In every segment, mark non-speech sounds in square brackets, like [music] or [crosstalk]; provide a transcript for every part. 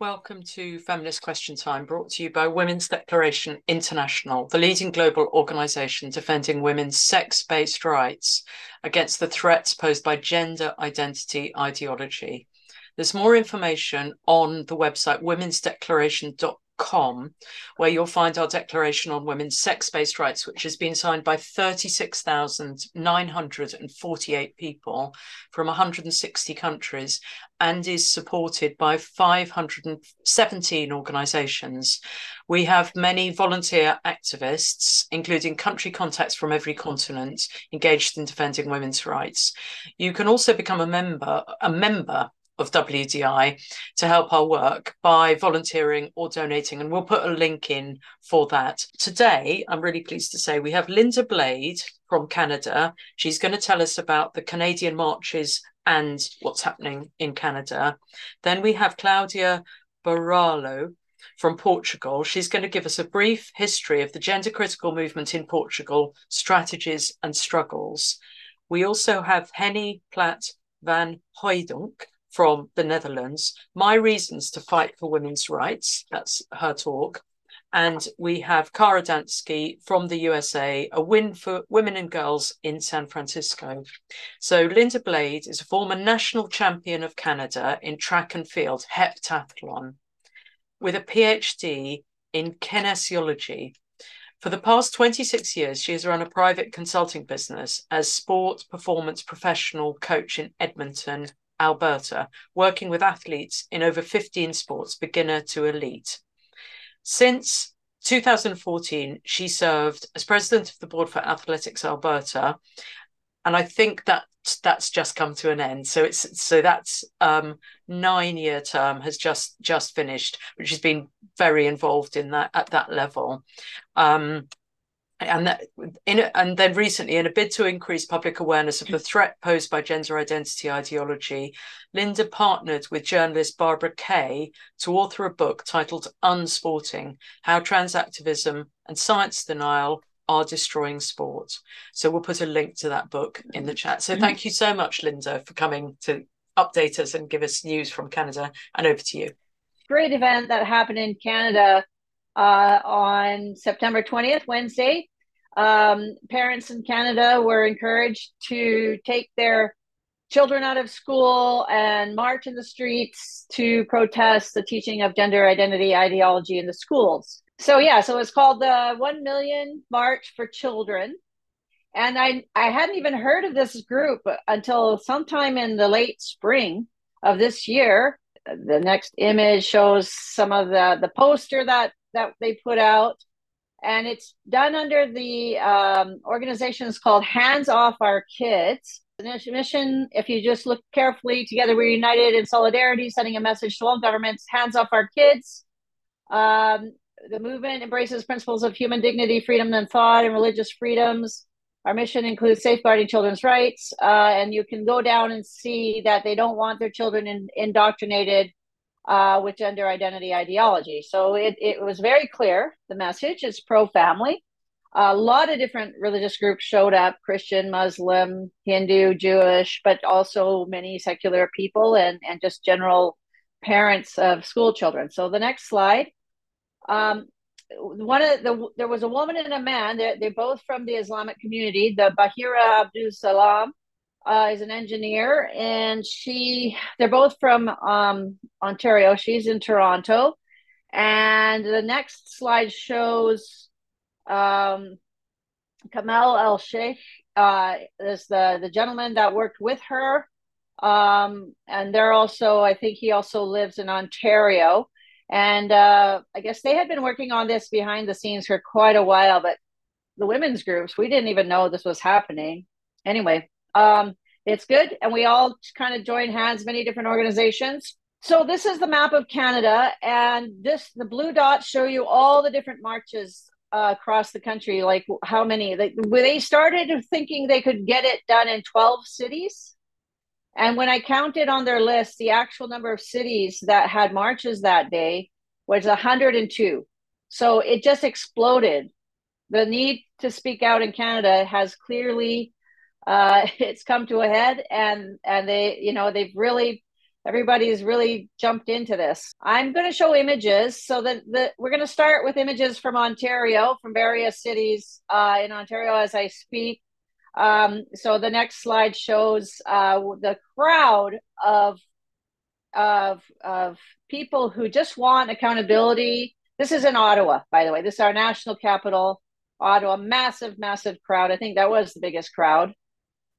Welcome to Feminist Question Time, brought to you by Women's Declaration International, the leading global organisation defending women's sex based rights against the threats posed by gender identity ideology. There's more information on the website womensdeclaration.com com, where you'll find our Declaration on Women's Sex Based Rights, which has been signed by 36,948 people from 160 countries and is supported by 517 organisations. We have many volunteer activists, including country contacts from every continent, engaged in defending women's rights. You can also become a member, a member of WDI to help our work by volunteering or donating. And we'll put a link in for that. Today, I'm really pleased to say we have Linda Blade from Canada. She's going to tell us about the Canadian marches and what's happening in Canada. Then we have Claudia Borralho from Portugal. She's going to give us a brief history of the gender critical movement in Portugal, strategies and struggles. We also have Henny Plat van Hooijdonk from the Netherlands, My Reasons to Fight for Women's Rights. That's her talk. And we have Kara Dansky from the USA, a win for women and girls in San Francisco. So, Linda Blade is a former national champion of Canada in track and field heptathlon with a PhD in kinesiology. For the past 26 years, she has run a private consulting business as sport performance professional coach in Edmonton, Alberta, working with athletes in over 15 sports, beginner to elite. Since 2014, she served as president of the board for Athletics Alberta, and I think that that's just come to an end. So it's so that's um, nine year term has just just finished, which has been very involved in that at that level. Um, and that in and then recently in a bid to increase public awareness of the threat posed by gender identity ideology linda partnered with journalist barbara kay to author a book titled unsporting how trans activism and science denial are destroying sport. So we'll put a link to that book in the chat. So thank you so much linda for coming to update us and give us news from canada. And over to you. Great event that happened in canada uh, on September 20th, Wednesday um, parents in Canada were encouraged to take their children out of school and march in the streets to protest the teaching of gender identity ideology in the schools. So yeah, so it's called the 1 million march for children. And I I hadn't even heard of this group until sometime in the late spring of this year. The next image shows some of the the poster that that they put out and it's done under the um, organization is called Hands Off Our Kids. The mission, if you just look carefully, together we're united in solidarity, sending a message to all governments: hands off our kids. Um, the movement embraces principles of human dignity, freedom and thought, and religious freedoms. Our mission includes safeguarding children's rights, uh, and you can go down and see that they don't want their children in, indoctrinated uh, with gender identity ideology. So it, it was very clear the message is pro family. A lot of different religious groups showed up Christian, Muslim, Hindu, Jewish, but also many secular people and, and just general parents of school children. So the next slide. Um, one of the there was a woman and a man. They're, they're both from the Islamic community. The Bahira Abdul Salam uh, is an engineer, and she they're both from um, Ontario. She's in Toronto, and the next slide shows um, Kamal El Sheikh uh, is the the gentleman that worked with her, um, and they're also I think he also lives in Ontario. And uh, I guess they had been working on this behind the scenes for quite a while, but the women's groups, we didn't even know this was happening. Anyway, um, it's good. And we all kind of join hands, many different organizations. So this is the map of Canada. And this, the blue dots show you all the different marches uh, across the country, like how many. They, they started thinking they could get it done in 12 cities. And when I counted on their list, the actual number of cities that had marches that day was 102. So it just exploded. The need to speak out in Canada has clearly uh, [laughs] it's come to a head, and and they you know they've really everybody's really jumped into this. I'm going to show images so that the, we're going to start with images from Ontario, from various cities uh, in Ontario as I speak. Um, so the next slide shows uh, the crowd of, of, of people who just want accountability. This is in Ottawa, by the way. This is our national capital, Ottawa. Massive, massive crowd. I think that was the biggest crowd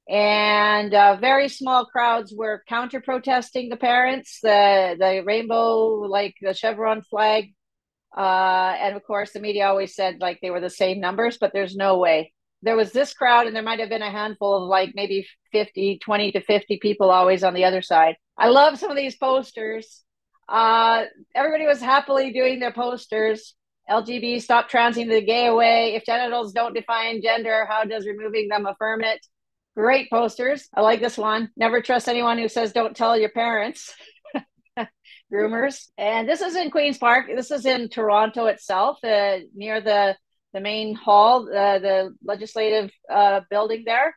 and uh, very small crowds were counter protesting the parents the the rainbow like the chevron flag. Uh, and of course the media always said like they were the same numbers but there's no way. There was this crowd and there might have been a handful of like maybe 50 20 to 50 people always on the other side. I love some of these posters. Uh, everybody was happily doing their posters. Lgb stop transing the gay away. If genitals don't define gender how does removing them affirm it Great posters. I like this one. Never trust anyone who says don't tell your parents. [laughs] Groomers. And this is in Queen's Park. This is in Toronto itself, uh, near the the main hall, uh, the legislative uh, building there.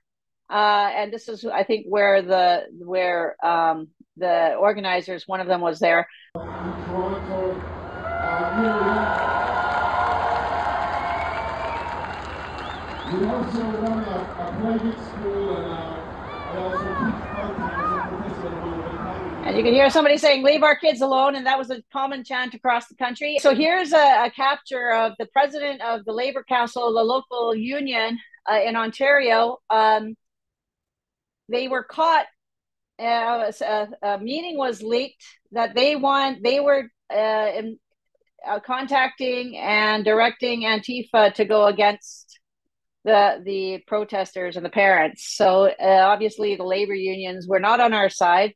Uh, and this is, I think, where the where um, the organizers, one of them was there. We also a, a private school and uh, I also teach part-time as a professor and you can hear somebody saying, leave our kids alone. And that was a common chant across the country. So here's a, a capture of the president of the Labor Council, the local union uh, in Ontario. Um, they were caught. Uh, a, a, meeting was leaked that they want, they were uh, in, uh, contacting and directing Antifa to go against the the protesters and the parents. So uh, obviously, the labor unions were not on our side.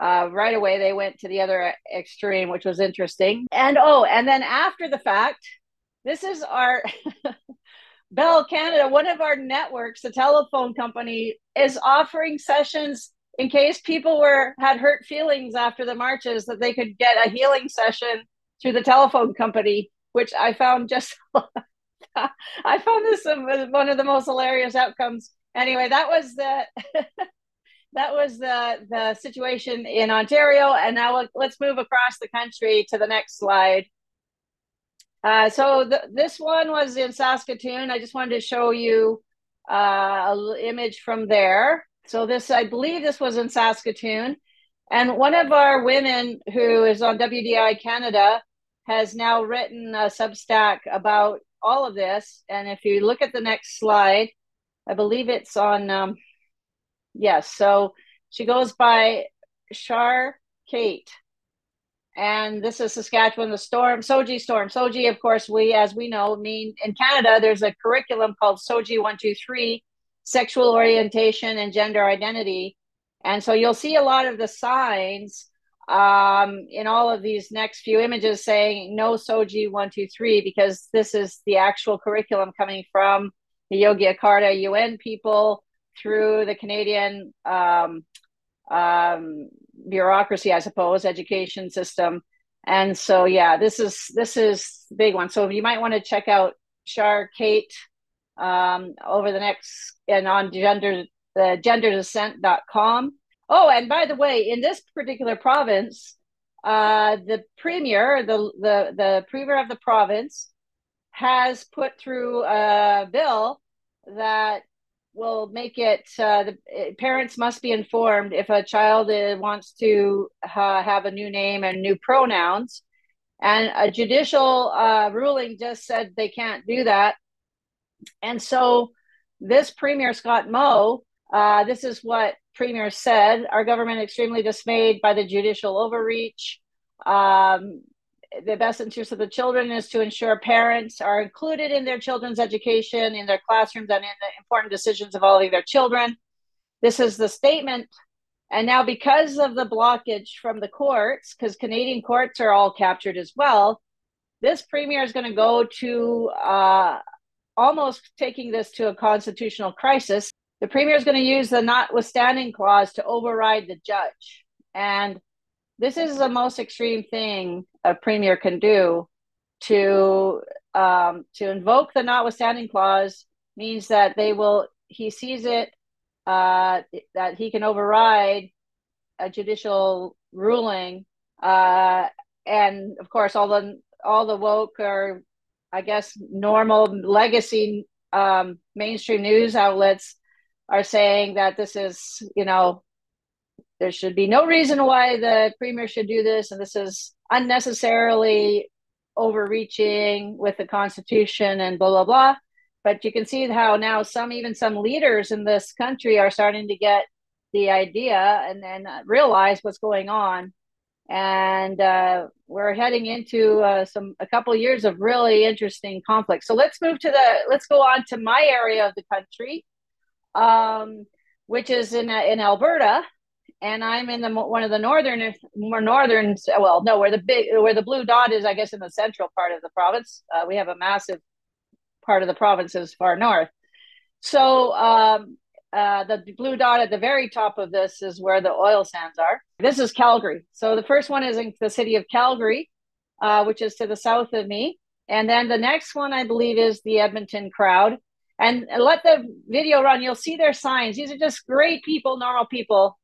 Uh, right away, they went to the other extreme, which was interesting. And oh, and then after the fact, this is our [laughs] Bell Canada, one of our networks, the telephone company, is offering sessions in case people were had hurt feelings after the marches that they could get a healing session through the telephone company, which I found just [laughs] I found this one of the most hilarious outcomes. Anyway, that was the [laughs] that was the the situation in Ontario, and now let's move across the country to the next slide. Uh, so this one was in Saskatoon. I just wanted to show you uh, an image from there. So this, I believe, this was in Saskatoon, and one of our women who is on WDI Canada has now written a Substack about all of this. And if you look at the next slide, I believe it's on, um, yes. So she goes by Shar Kate. And this is Saskatchewan, the storm, SOGI storm. SOGI, of course, we, as we know, mean in Canada, there's a curriculum called SOGI 123, sexual orientation and gender identity. And so you'll see a lot of the signs um, in all of these next few images saying no SOGI 123 because this is the actual curriculum coming from the Yogyakarta UN people through the Canadian um, um, bureaucracy, I suppose, education system. And so, yeah, this is this is big one. So you might want to check out Shar Kate um, over the next and on gender the genderdissent.com Oh, and by the way, in this particular province, uh, the premier, the, the, the premier of the province, has put through a bill that will make it uh, the parents must be informed if a child uh, wants to uh, have a new name and new pronouns. And a judicial uh, ruling just said they can't do that. And so, this Premier Scott Moe, uh, this is what Premier said, our government extremely dismayed by the judicial overreach. Um, the best interest of the children is to ensure parents are included in their children's education, in their classrooms, and in the important decisions involving their children. This is the statement. And now, because of the blockage from the courts, because Canadian courts are all captured as well, this premier is going to go to uh, almost taking this to a constitutional crisis the premier is going to use the notwithstanding clause to override the judge. And this is the most extreme thing a premier can do to um, to invoke the notwithstanding clause means that they will he sees it uh, that he can override a judicial ruling, uh, and of course, all the all the woke or I guess normal legacy um, mainstream news outlets are saying that this is, you know, there should be no reason why the premier should do this, and this is unnecessarily overreaching with the Constitution and blah blah blah. But you can see how now some even some leaders in this country are starting to get the idea and then realize what's going on and uh, we're heading into uh, some a couple years of really interesting conflict. So let's move to the let's go on to my area of the country, um, which is in uh, in Alberta, and I'm in the one of the northern more northern well no where the big where the blue dot is I guess in the central part of the province. Uh, we have a massive part of the province is far north. So um, uh, the blue dot at the very top of this is where the oil sands are. This is Calgary. So the first one is in the city of Calgary, uh, which is to the south of me. And then the next one, I believe, is the Edmonton crowd. And let the video run. You'll see their signs. These are just great people, normal people.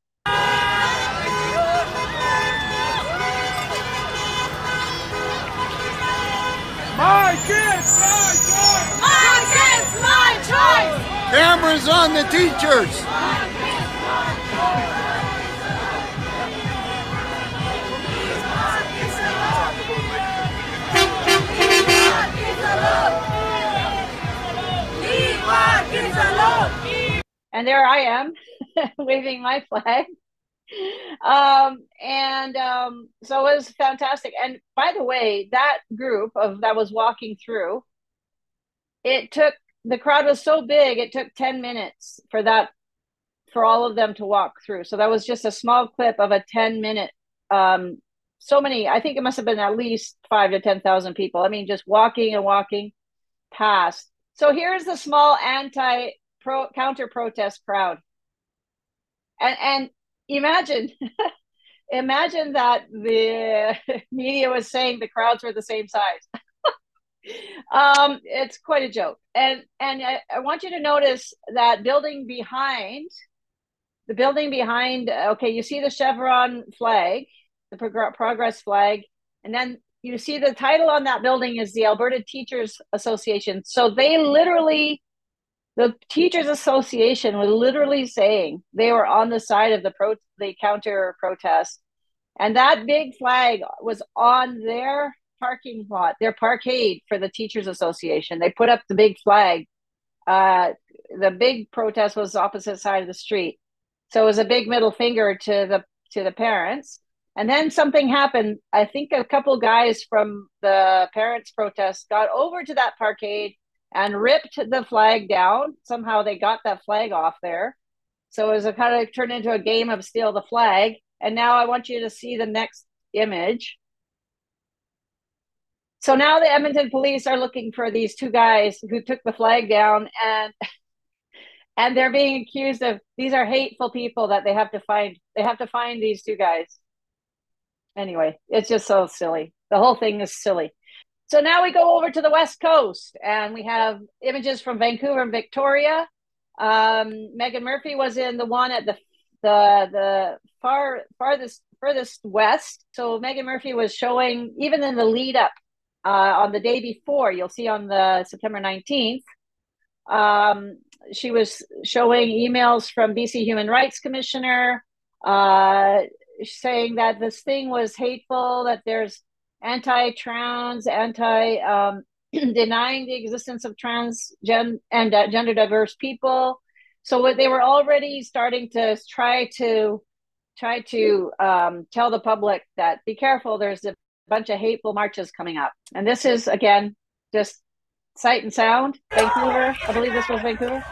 My kids, my choice! My kids, my choice! Cameras on the teachers. And there I am [laughs] waving my flag. Um, and um, so it was fantastic. And by the way, that group of that was walking through, it took the crowd was so big it took 10 minutes for that for all of them to walk through so that was just a small clip of a 10 minute um so many i think it must have been at least five to 10,000 people i mean just walking and walking past so here's the small anti pro counter protest crowd and and imagine [laughs] imagine that the [laughs] media was saying the crowds were the same size [laughs] um, it's quite a joke. And and I, I, want you to notice that building behind the building behind. Okay, you see the chevron flag, the prog- progress flag, and then you see the title on that building is the Alberta Teachers Association. So they literally, the Teachers Association was literally saying they were on the side of the pro the counter protest, and that big flag was on their parking lot, their parkade for the Teachers Association. They put up the big flag. Uh, the big protest was opposite side of the street, so it was a big middle finger to the to the parents. And then something happened. I think a couple guys from the parents' protest got over to that parkade and ripped the flag down. Somehow they got that flag off there. So it was a kind of turned into a game of steal the flag. And now I want you to see the next image. So now the Edmonton police are looking for these two guys who took the flag down and [laughs] and they're being accused of these are hateful people that they have to find they have to find these two guys. Anyway, it's just so silly. The whole thing is silly. So now we go over to the West Coast and we have images from Vancouver and Victoria. Um, Meghan Murphy was in the one at the the the far farthest furthest west. So Meghan Murphy was showing even in the lead up uh, on the day before, you'll see on the September 19th, um, she was showing emails from BC Human Rights Commissioner uh, saying that this thing was hateful, that there's anti-trans, anti um, [clears throat] denying the existence of trans gen- and uh, gender diverse people. So they were already starting to try to try to um, tell the public that be careful. There's a bunch of hateful marches coming up. And this is, again, just sight and sound. Vancouver, I believe this was Vancouver.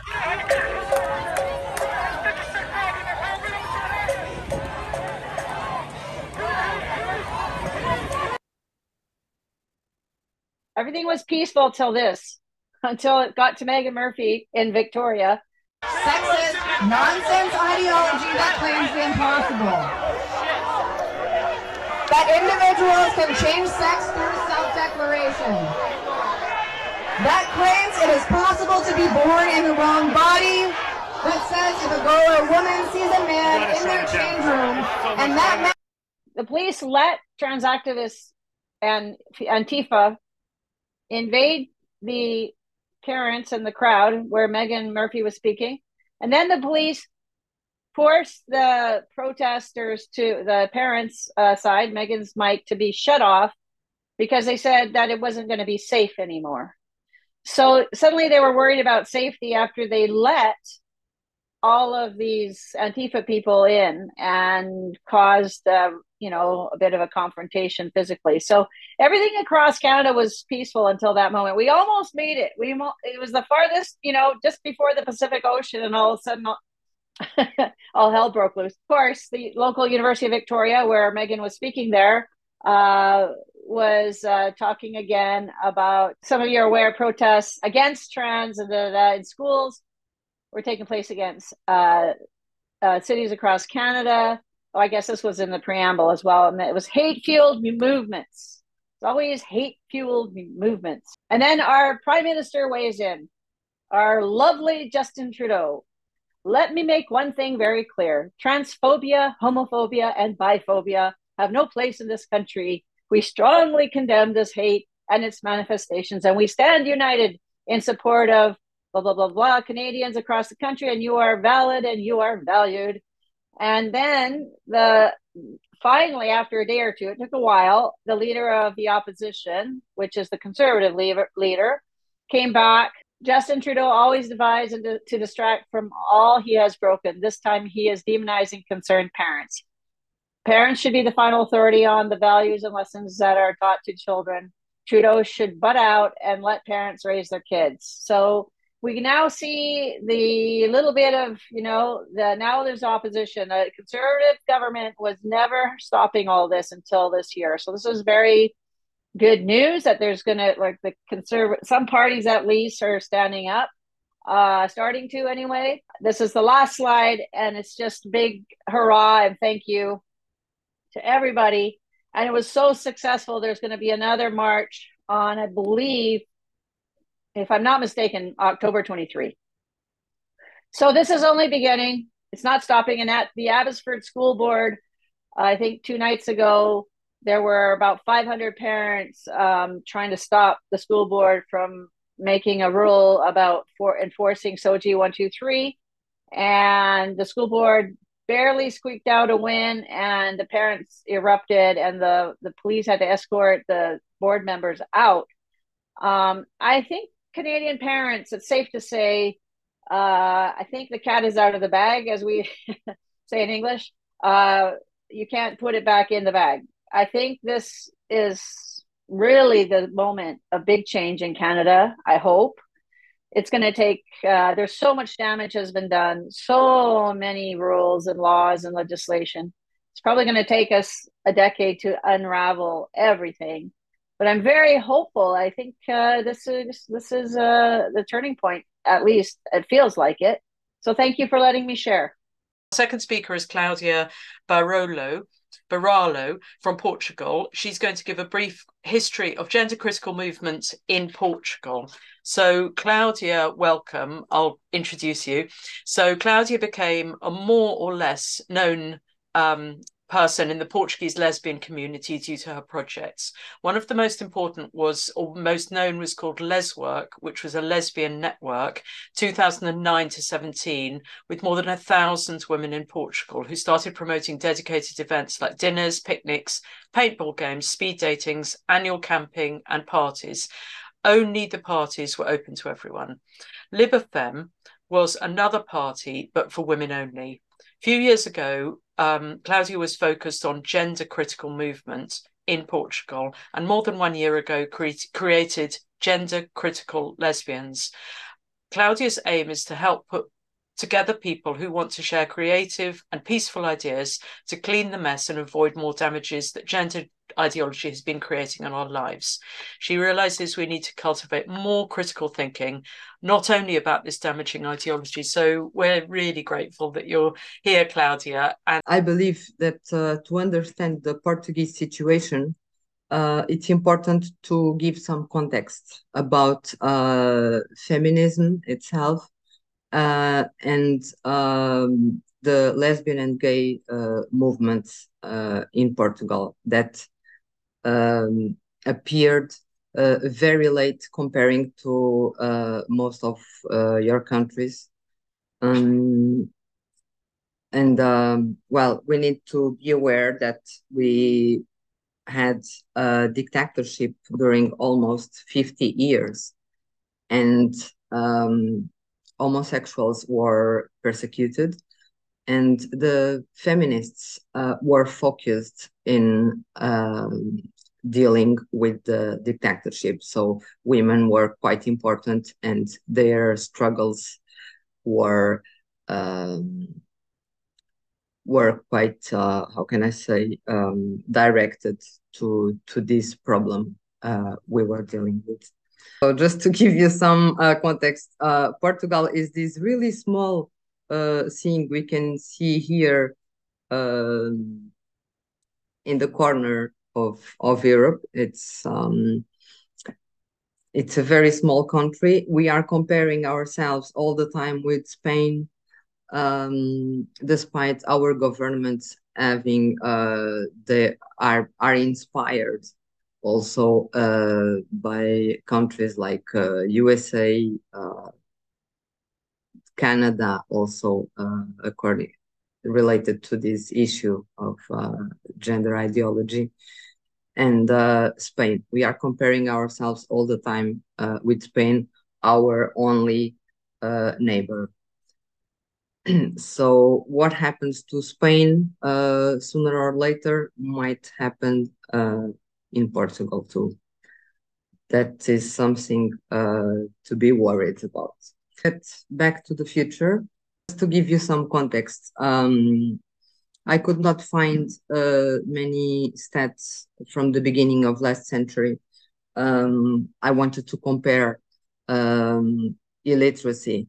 Everything was peaceful till this, until it got to Meghan Murphy in Victoria. Sexist nonsense ideology that claims the impossible that individuals can change sex through self-declaration. That claims it is possible to be born in the wrong body that says if a girl or a woman sees a man in their change room and that man the police let trans activists and Antifa invade the parents and the crowd where Meghan Murphy was speaking. And then the police forced the protesters to the parents' uh, side, Meghan's mic, to be shut off because they said that it wasn't going to be safe anymore. So suddenly they were worried about safety after they let all of these Antifa people in and caused, uh, you know, a bit of a confrontation physically. So everything across Canada was peaceful until that moment. We almost made it. We it was the farthest, you know, just before the Pacific Ocean, and all of a sudden, all, [laughs] all hell broke loose. Of course, the local University of Victoria, where meghan was speaking there, uh, was uh, talking again about some of your aware protests against trans and in schools were taking place against uh, uh, cities across Canada. Oh, I guess this was in the preamble as well. And it was hate fueled movements. It's always hate fueled movements. And then our prime minister weighs in, our lovely Justin Trudeau. Let me make one thing very clear transphobia, homophobia, and biphobia have no place in this country. We strongly condemn this hate and its manifestations, and we stand united in support of blah, blah, blah, blah, Canadians across the country, and you are valid and you are valued. And then the finally, after a day or two, it took a while, the leader of the opposition, which is the conservative leader, came back. Justin Trudeau always divides to, to distract from all he has broken. This time he is demonizing concerned parents. Parents should be the final authority on the values and lessons that are taught to children. Trudeau should butt out and let parents raise their kids. So we now see the little bit of you know the now there's opposition. The conservative government was never stopping all this until this year. So this is very good news that there's gonna like the conservative some parties at least are standing up uh starting to anyway. This is the last slide and it's just big hurrah and thank you to everybody. And it was so successful there's going to be another march on i believe if I'm not mistaken, October 23. So this is only beginning. It's not stopping. And at the Abbotsford School Board, I think two nights ago, there were about 500 parents um, trying to stop the school board from making a rule about for enforcing SOGI 123. And the school board barely squeaked out a win, and the parents erupted, and the, the police had to escort the board members out. Um, I think Canadian parents, it's safe to say, uh, I think the cat is out of the bag, as we [laughs] say in English. Uh, you can't put it back in the bag. I think this is really the moment of big change in Canada. I hope it's going to take. Uh, there's so much damage has been done, so many rules and laws and legislation. It's probably going to take us a decade to unravel everything but I'm very hopeful. I think uh, this is this is uh, the turning point. At least it feels like it. So thank you for letting me share. Second speaker is Claudia Barolo. Borralho from Portugal. She's going to give a brief history of gender critical movements in Portugal. So, Claudia, welcome. I'll introduce you. So, Claudia became a more or less known um, person in the Portuguese lesbian community due to her projects. One of the most important was, or most known, was called Leswork, which was a lesbian network, 2009 to 17, with more than a thousand women in Portugal who started promoting dedicated events like dinners, picnics, paintball games, speed datings, annual camping, and parties. Only the parties were open to everyone. Liberfem was another party, but for women only. A few years ago, um, Claudia was focused on gender critical movement in Portugal, and more than one year ago cre- created Gender Critical Lesbians. Claudia's aim is to help put together people who want to share creative and peaceful ideas to clean the mess and avoid more damages that gender ideology has been creating in our lives. She realizes we need to cultivate more critical thinking, not only about this damaging ideology. So we're really grateful that you're here, Claudia. And I believe that uh, to understand the Portuguese situation, uh, it's important to give some context about uh, feminism itself and um, the lesbian and gay uh, movements uh, in Portugal that um, appeared uh, very late comparing to uh, most of uh, your countries. Um, and um, well, we need to be aware that we had a dictatorship during almost 50 years and um, homosexuals were persecuted and the feminists uh, were focused in um, dealing with the dictatorship. So women were quite important, and their struggles were um, were quite uh, how can I say um, directed to to this problem uh, we were dealing with. So just to give you some uh, context, uh, Portugal is this really small uh, thing we can see here um, in the corner of of Europe. It's um, it's a very small country. We are comparing ourselves all the time with Spain, um, despite our governments having uh, they are are inspired also uh, by countries like uh, USA, uh, Canada, also uh, according related to this issue of uh, gender ideology and uh, Spain. We are comparing ourselves all the time uh, with Spain, our only uh, neighbor. [clears throat] so what happens to Spain uh, sooner or later might happen uh, in Portugal too. That is something uh, to be worried about. Get back to the future. Just to give you some context, um, I could not find uh, many stats from the beginning of last century. Um, I wanted to compare um, illiteracy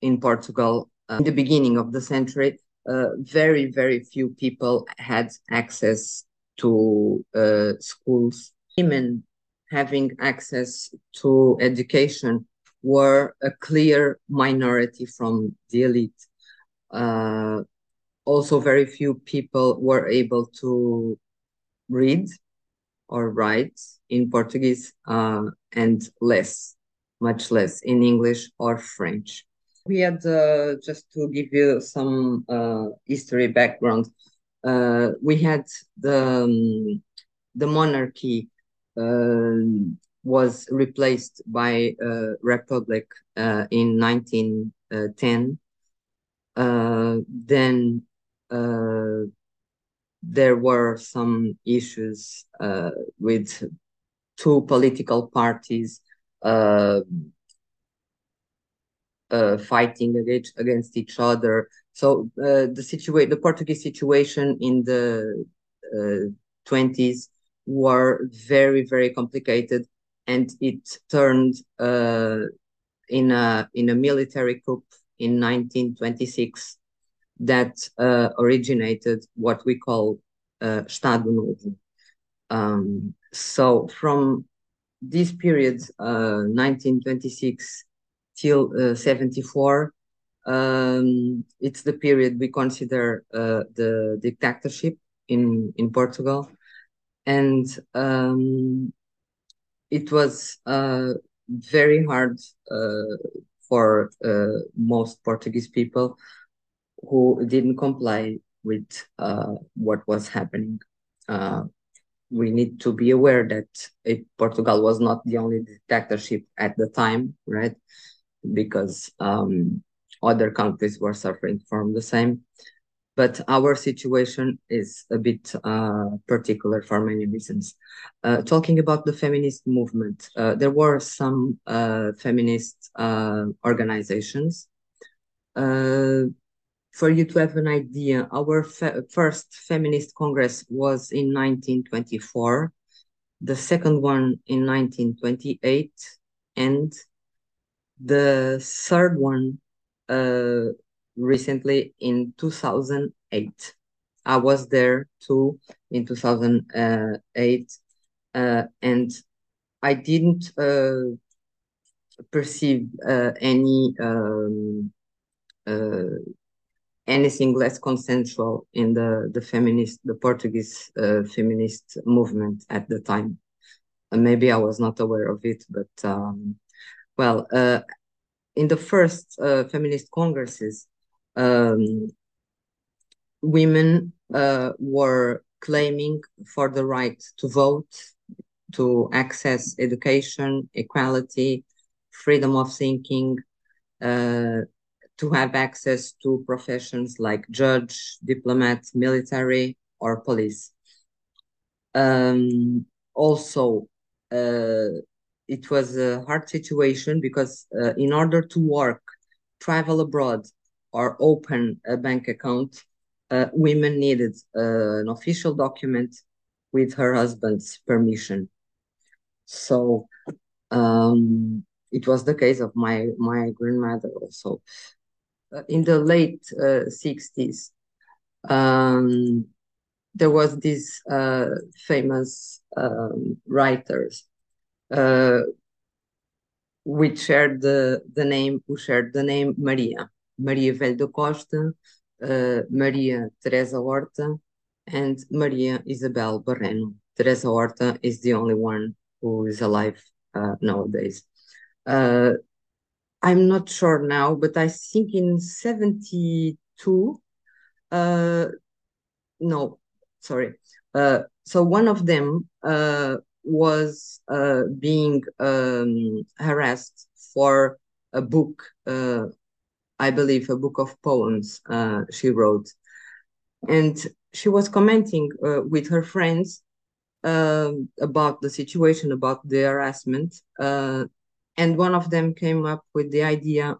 in Portugal uh, in the beginning of the century. Uh, very, very few people had access to uh, schools. Women having access to education were a clear minority from the elite. Uh, also very few people were able to read or write in Portuguese uh, and less, much less in English or French. We had, uh, just to give you some uh, history background, uh, we had the, um, the monarchy uh, was replaced by a republic uh, in 1910. then uh, there were some issues with two political parties uh, uh, fighting against, against each other. So uh, the situation, the Portuguese situation in the uh, twenties were very very complicated, and it turned in a in a military coup in 1926 that uh, originated what we call uh, Estado Novo. Um, so from this period, uh, 1926 till uh, 74, um, it's the period we consider uh, the dictatorship in, in Portugal. And um, it was uh, very hard for most Portuguese people who didn't comply with uh, what was happening. Uh, we need to be aware that it, Portugal was not the only dictatorship at the time, right? Because um, other countries were suffering from the same. But our situation is a bit uh, particular for many reasons. Uh, talking about the feminist movement, uh, there were some uh, feminist organizations for you to have an idea, our fe first feminist congress was in 1924, the second one in 1928, and the third one uh, recently in 2008. I was there too in 2008, uh, and I didn't uh, perceive uh, any um, uh, anything less consensual in the the feminist the Portuguese uh, feminist movement at the time. Maybe I was not aware of it, but um, well, in the first uh, feminist congresses, um, women uh, were claiming for the right to vote, to access education, equality, freedom of thinking, uh, to have access to professions like judge, diplomat, military, or police. Um, also, uh, it was a hard situation because uh, in order to work, travel abroad, or open a bank account, uh, women needed uh, an official document with her husband's permission. So um, it was the case of my my grandmother also. Uh, in the late 60s, uh, um, there was this uh, famous um, writers which shared the, the name, who shared the name Maria. Maria Velho da Costa, uh, Maria Teresa Horta, and Maria Isabel Barreno. Teresa Horta is the only one who is alive uh, nowadays. Uh, I'm not sure now, but I think in 72, uh, no, sorry. Uh, so one of them uh, was uh, being um, harassed for a book, uh, I believe, a book of poems uh, she wrote. And she was commenting uh, with her friends um, about the situation, about the harassment. Uh, and one of them came up with the idea,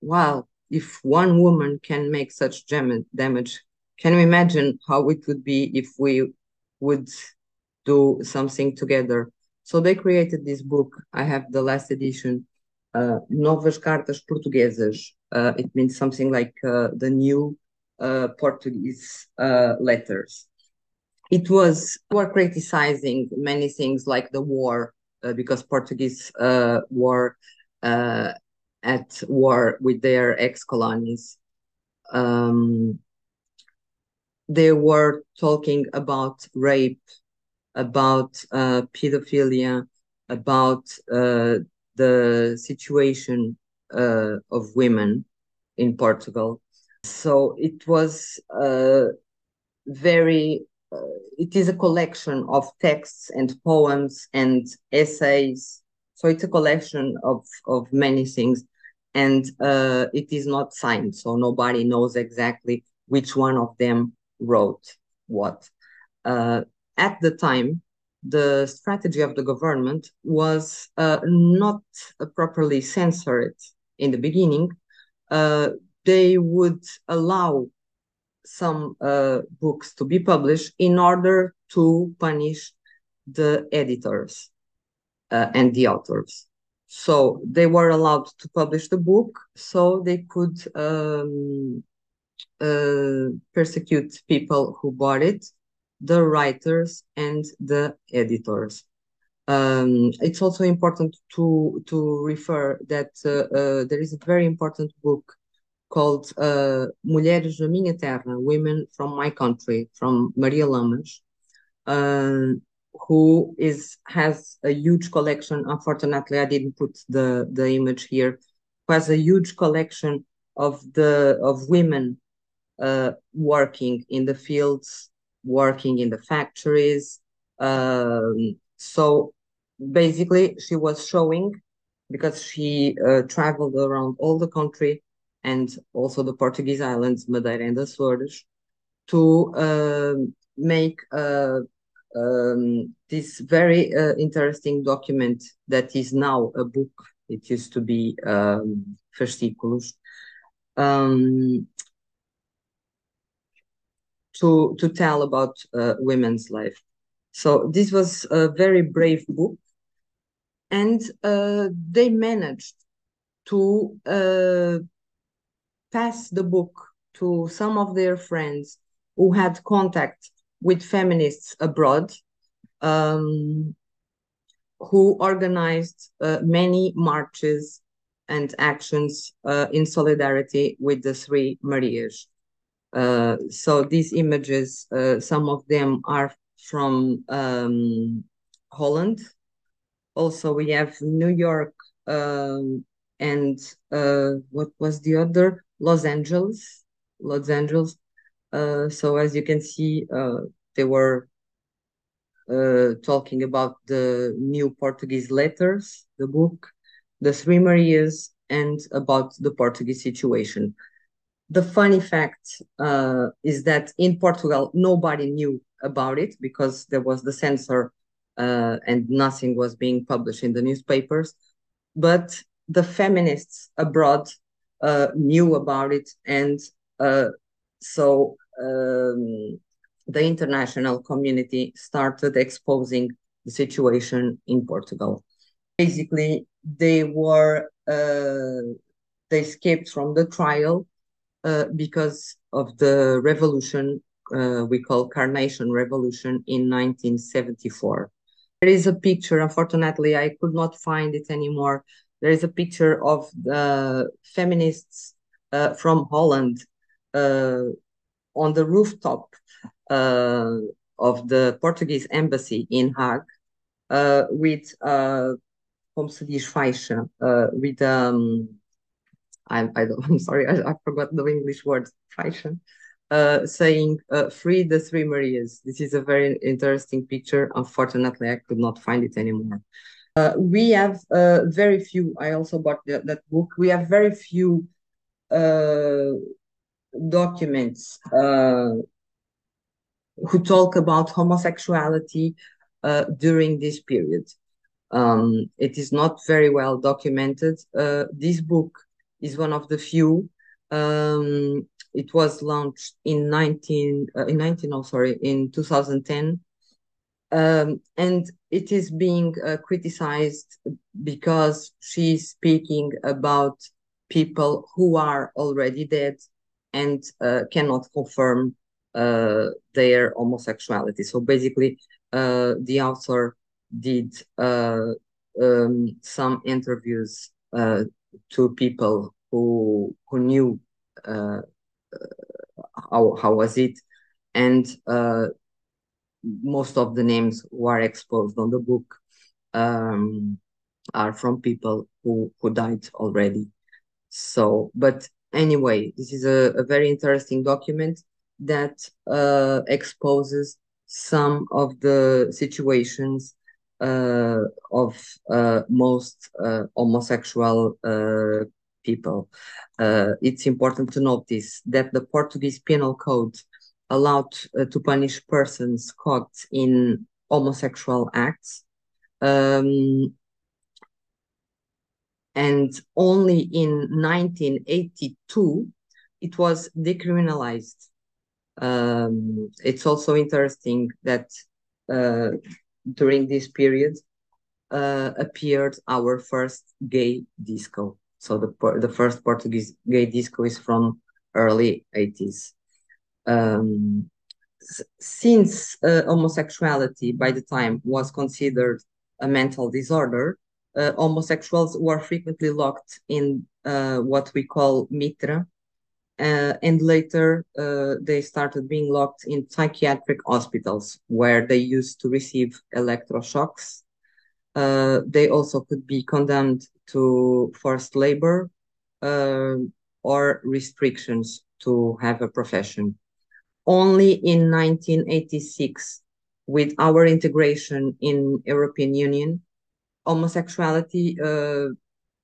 wow, if one woman can make such damage, can you imagine how it would be if we would do something together? So they created this book. I have the last edition, uh, Novas Cartas Portuguesas. Uh, it means something like uh, the new uh, Portuguese uh, letters. It was, were criticizing many things like the war, uh, because Portuguese were at war with their ex-colonies. Um, they were talking about rape, about uh, pedophilia, about uh, the situation uh, of women in Portugal. So it was very uh, it is a collection of texts and poems and essays. So it's a collection of, of many things. And uh, it is not signed, so nobody knows exactly which one of them wrote what. Uh, at the time, the strategy of the government was uh, not properly censored in the beginning. Uh, they would allow some uh, books to be published in order to punish the editors uh, and the authors. So they were allowed to publish the book so they could um, uh, persecute people who bought it, the writers and the editors. Um, it's also important to to refer that uh, uh, there is a very important book called uh, Mulheres da Minha Terra, Women from My Country, from Maria Lamas, uh, who is has a huge collection. Unfortunately, I didn't put the, the image here. Who has a huge collection of the of women uh, working in the fields, working in the factories. Um, so basically, she was showing because she uh, traveled around all the country and also the Portuguese islands, Madeira and Açores, to uh, make uh, um, this very uh, interesting document that is now a book. It used to be um, fascículos. Um, to, to tell about uh, women's life. So this was a very brave book, and uh, they managed to uh, pass the book to some of their friends who had contact with feminists abroad, um, who organized uh, many marches and actions uh, in solidarity with the three Marias. Uh, so these images, uh, some of them are from um, Holland. Also, we have New York um, and uh, what was the other? Los Angeles. Los Angeles. So as you can see, they were uh, talking about the new Portuguese letters, the book, the Three Marias, and about the Portuguese situation. The funny fact uh, is that in Portugal, nobody knew about it because there was the censor uh, and nothing was being published in the newspapers. But the feminists abroad uh, knew about it, and uh, so um, the international community started exposing the situation in Portugal. Basically, they were uh, they escaped from the trial because of the revolution uh, we call Carnation Revolution in 1974. There is a picture, unfortunately, I could not find it anymore. There is a picture of the feminists uh, from Holland uh, on the rooftop uh, of the Portuguese embassy in Hague uh, with, uh, como se diz, faixa, uh, with, um, I, I don't, [laughs] I'm sorry, I, I forgot the English word, faixa, uh, saying uh, free the three Marias. This is a very interesting picture. Unfortunately, I could not find it anymore. Uh, we have uh, very few, I also bought the, that book. We have very few uh, documents uh, who talk about homosexuality during this period. Um, it is not very well documented. This book is one of the few. Um, it was launched in 19, uh, in 19, oh, sorry, in 2010. Um, and it is being uh, criticized because she's speaking about people who are already dead and uh, cannot confirm uh, their homosexuality. So basically, uh, the author did uh, um, some interviews uh, to people who who knew uh, how how was it, and most of the names who are exposed on the book um, are from people who who died already. So, but anyway, this is a, a very interesting document that uh, exposes some of the situations uh, of uh, most uh, homosexual uh, people. Uh, it's important to notice that the Portuguese Penal Code allowed to punish persons caught in homosexual acts. Um, and only in 1982 it was decriminalized um, it's also interesting that uh, during this period uh, appeared our first gay disco. So the the first Portuguese gay disco is from early 80s. Um, since uh, homosexuality by the time was considered a mental disorder, uh, homosexuals were frequently locked in uh, what we call mitra, uh, and later uh, they started being locked in psychiatric hospitals where they used to receive electroshocks. Uh, they also could be condemned to forced labor uh, or restrictions to have a profession. Only in 1986, with our integration in European Union, homosexuality uh,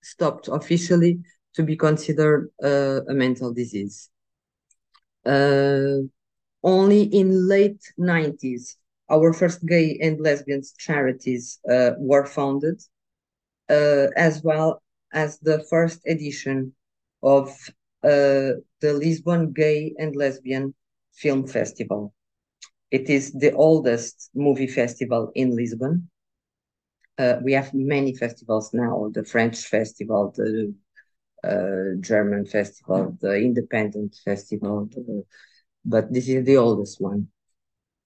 stopped officially to be considered uh, a mental disease. Uh, only in late 90s, our first gay and lesbians charities uh, were founded, uh, as well as the first edition of uh, the Lisbon Gay and Lesbian Film Festival. It is the oldest movie festival in Lisbon. Uh, we have many festivals now, the French festival, the uh, German festival, the Independent Festival, the, but this is the oldest one.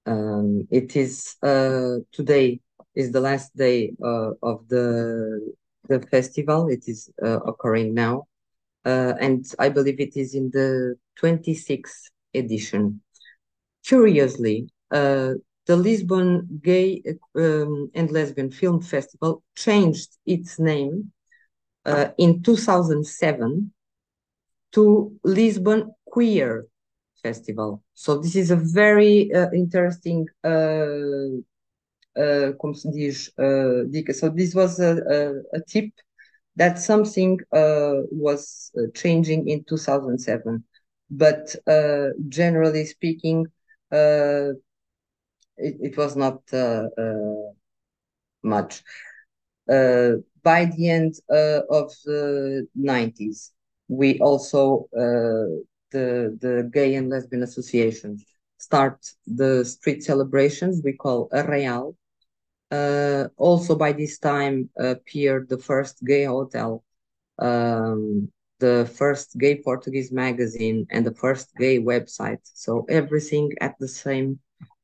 Um, it is uh, today is the last day uh, of the the festival. It is occurring now. and I believe it is in the 26th edition. Curiously, the Lisbon Gay um, and Lesbian Film Festival changed its name uh, in 2007 to Lisbon Queer Festival. So this is a very uh, interesting, uh, uh uh. So this was a, a, a tip that something was changing in 2007. But generally speaking, it, it, was not much. By the end of the 90s, we also uh, the the gay and lesbian associations start the street celebrations we call Arraial. Uh, also by this time appeared the first gay hotel, um, the first gay Portuguese magazine, and the first gay website. So everything at the same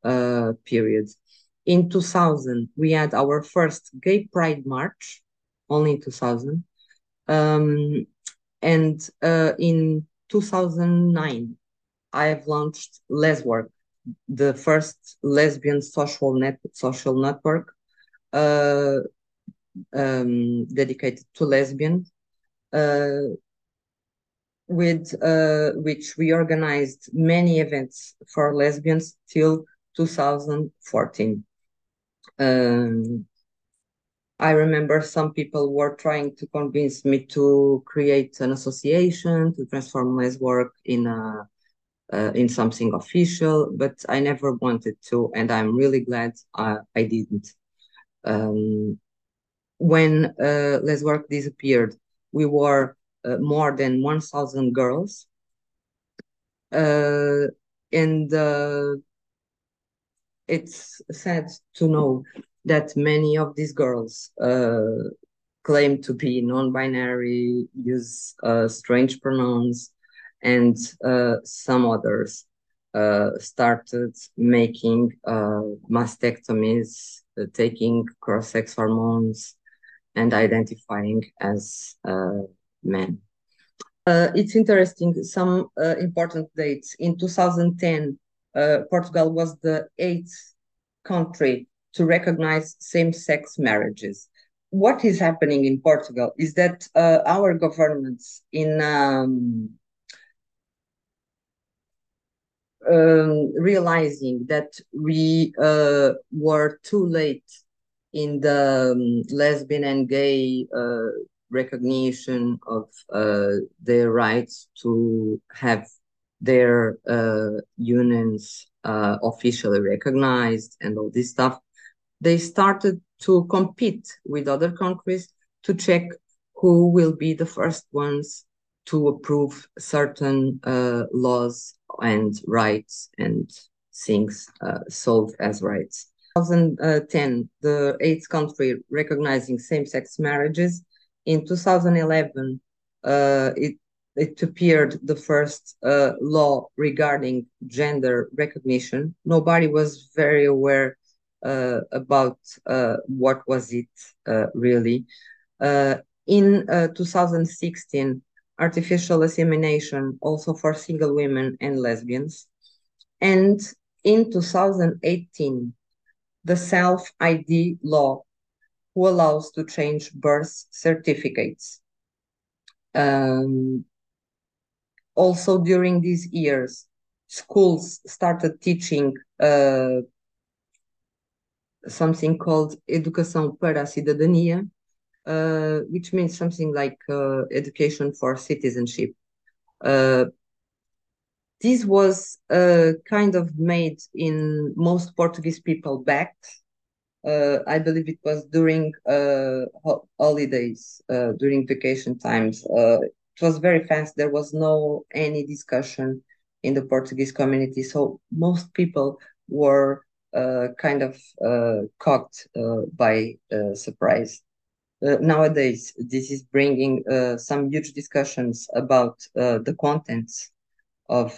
uh, period. In 2000, we had our first gay pride march, only in 2000. Um, and uh, in 2009, I have launched Leswork, the first lesbian social net social network uh, um, dedicated to lesbians, uh, with uh, which we organized many events for lesbians till 2014. Um, I remember some people were trying to convince me to create an association to transform my work in a uh, in something official, but I never wanted to, and I'm really glad I, I didn't. Um, when uh, Leswork disappeared, we were uh, more than 1,000 girls, uh, and uh, it's sad to know that many of these girls uh, claim to be non-binary, use uh, strange pronouns, and uh, some others uh, started making uh, mastectomies, uh, taking cross-sex hormones, and identifying as men. it's interesting, some important dates. In 2010, Portugal was the eighth country to recognize same-sex marriages. What is happening in Portugal is that uh, our governments in um, um, realizing that we uh, were too late in the um, lesbian and gay uh, recognition of uh, their rights to have their uh, unions uh, officially recognized and all this stuff they started to compete with other countries to check who will be the first ones to approve certain uh, laws and rights and things uh, sold as rights. 2010, the eighth country recognizing same-sex marriages. In 2011, uh, it it appeared the first uh, law regarding gender recognition. Nobody was very aware uh, about uh, what was it uh, really. in 2016, artificial insemination also for single women and lesbians. And in 2018, the self-ID law who allows to change birth certificates. Um, also during these years, schools started teaching uh, something called Educação para a Cidadania, uh, which means something like uh, education for citizenship. Uh, this was uh, kind of made in most Portuguese people back. Uh, I believe it was during uh, ho holidays, during vacation times. it was very fast. There was no any discussion in the Portuguese community, so most people were kind of uh, caught uh, by surprise. nowadays, this is bringing some huge discussions about the contents of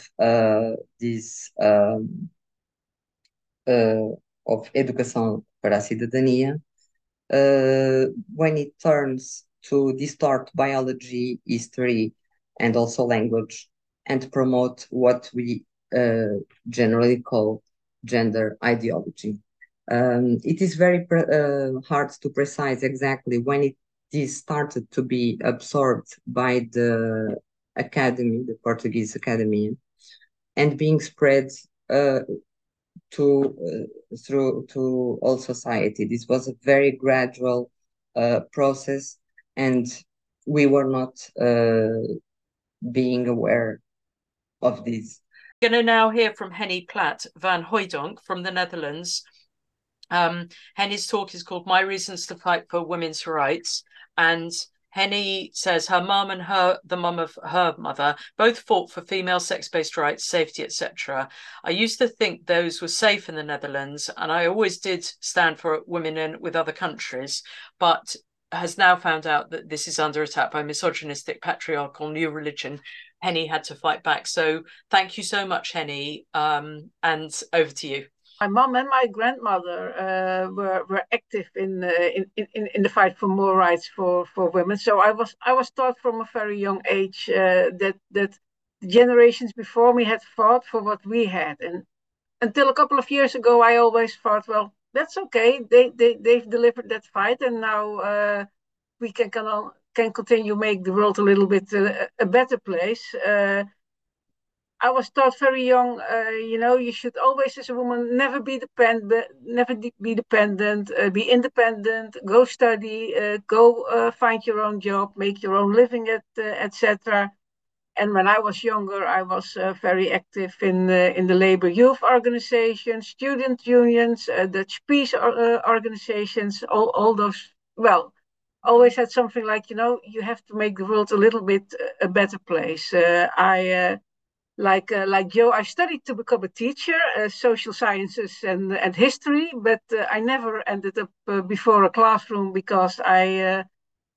this um, of educação para a when it turns to distort biology, history, and also language, and promote what we uh, generally call gender ideology. Um, it is very uh, hard to precise exactly when it is started to be absorbed by the academy, the Portuguese academy, and being spread uh, to uh, through to all society. This was a very gradual uh, process, and we were not uh, being aware of this. Going to now hear from Henny Plat van Hooijdonk from the Netherlands. Um, Henny's talk is called My Reasons to Fight for Women's Rights. And Henny says her mum and her, the mum of her mother, both fought for female sex-based rights, safety, etc. I used to think those were safe in the Netherlands, and I always did stand for women in with other countries, but has now found out that this is under attack by misogynistic, patriarchal new religion. Henny had to fight back. So thank you so much, Henny, um, and over to you my mom and my grandmother uh, were were active in, uh, in in in the fight for more rights for for women. So I was I was taught from a very young age uh, that that generations before me had fought for what we had, and until a couple of years ago, I always thought, well, that's okay. They they they've delivered that fight, and now uh, we can can can continue make the world a little bit uh, a better place uh, I was taught very young, uh, you know, you should always, as a woman, never be dependent, never be dependent, uh, be independent, go study, uh, go uh, find your own job, make your own living, uh, etc. And when I was younger, I was uh, very active in in the labor youth organizations, student unions, Dutch peace organizations, all all those. Well, always had something like, you know, you have to make the world a little bit a better place. I like uh, like Joe, I studied to become a teacher, uh, social sciences and and history, but uh, I never ended up uh, before a classroom because I uh,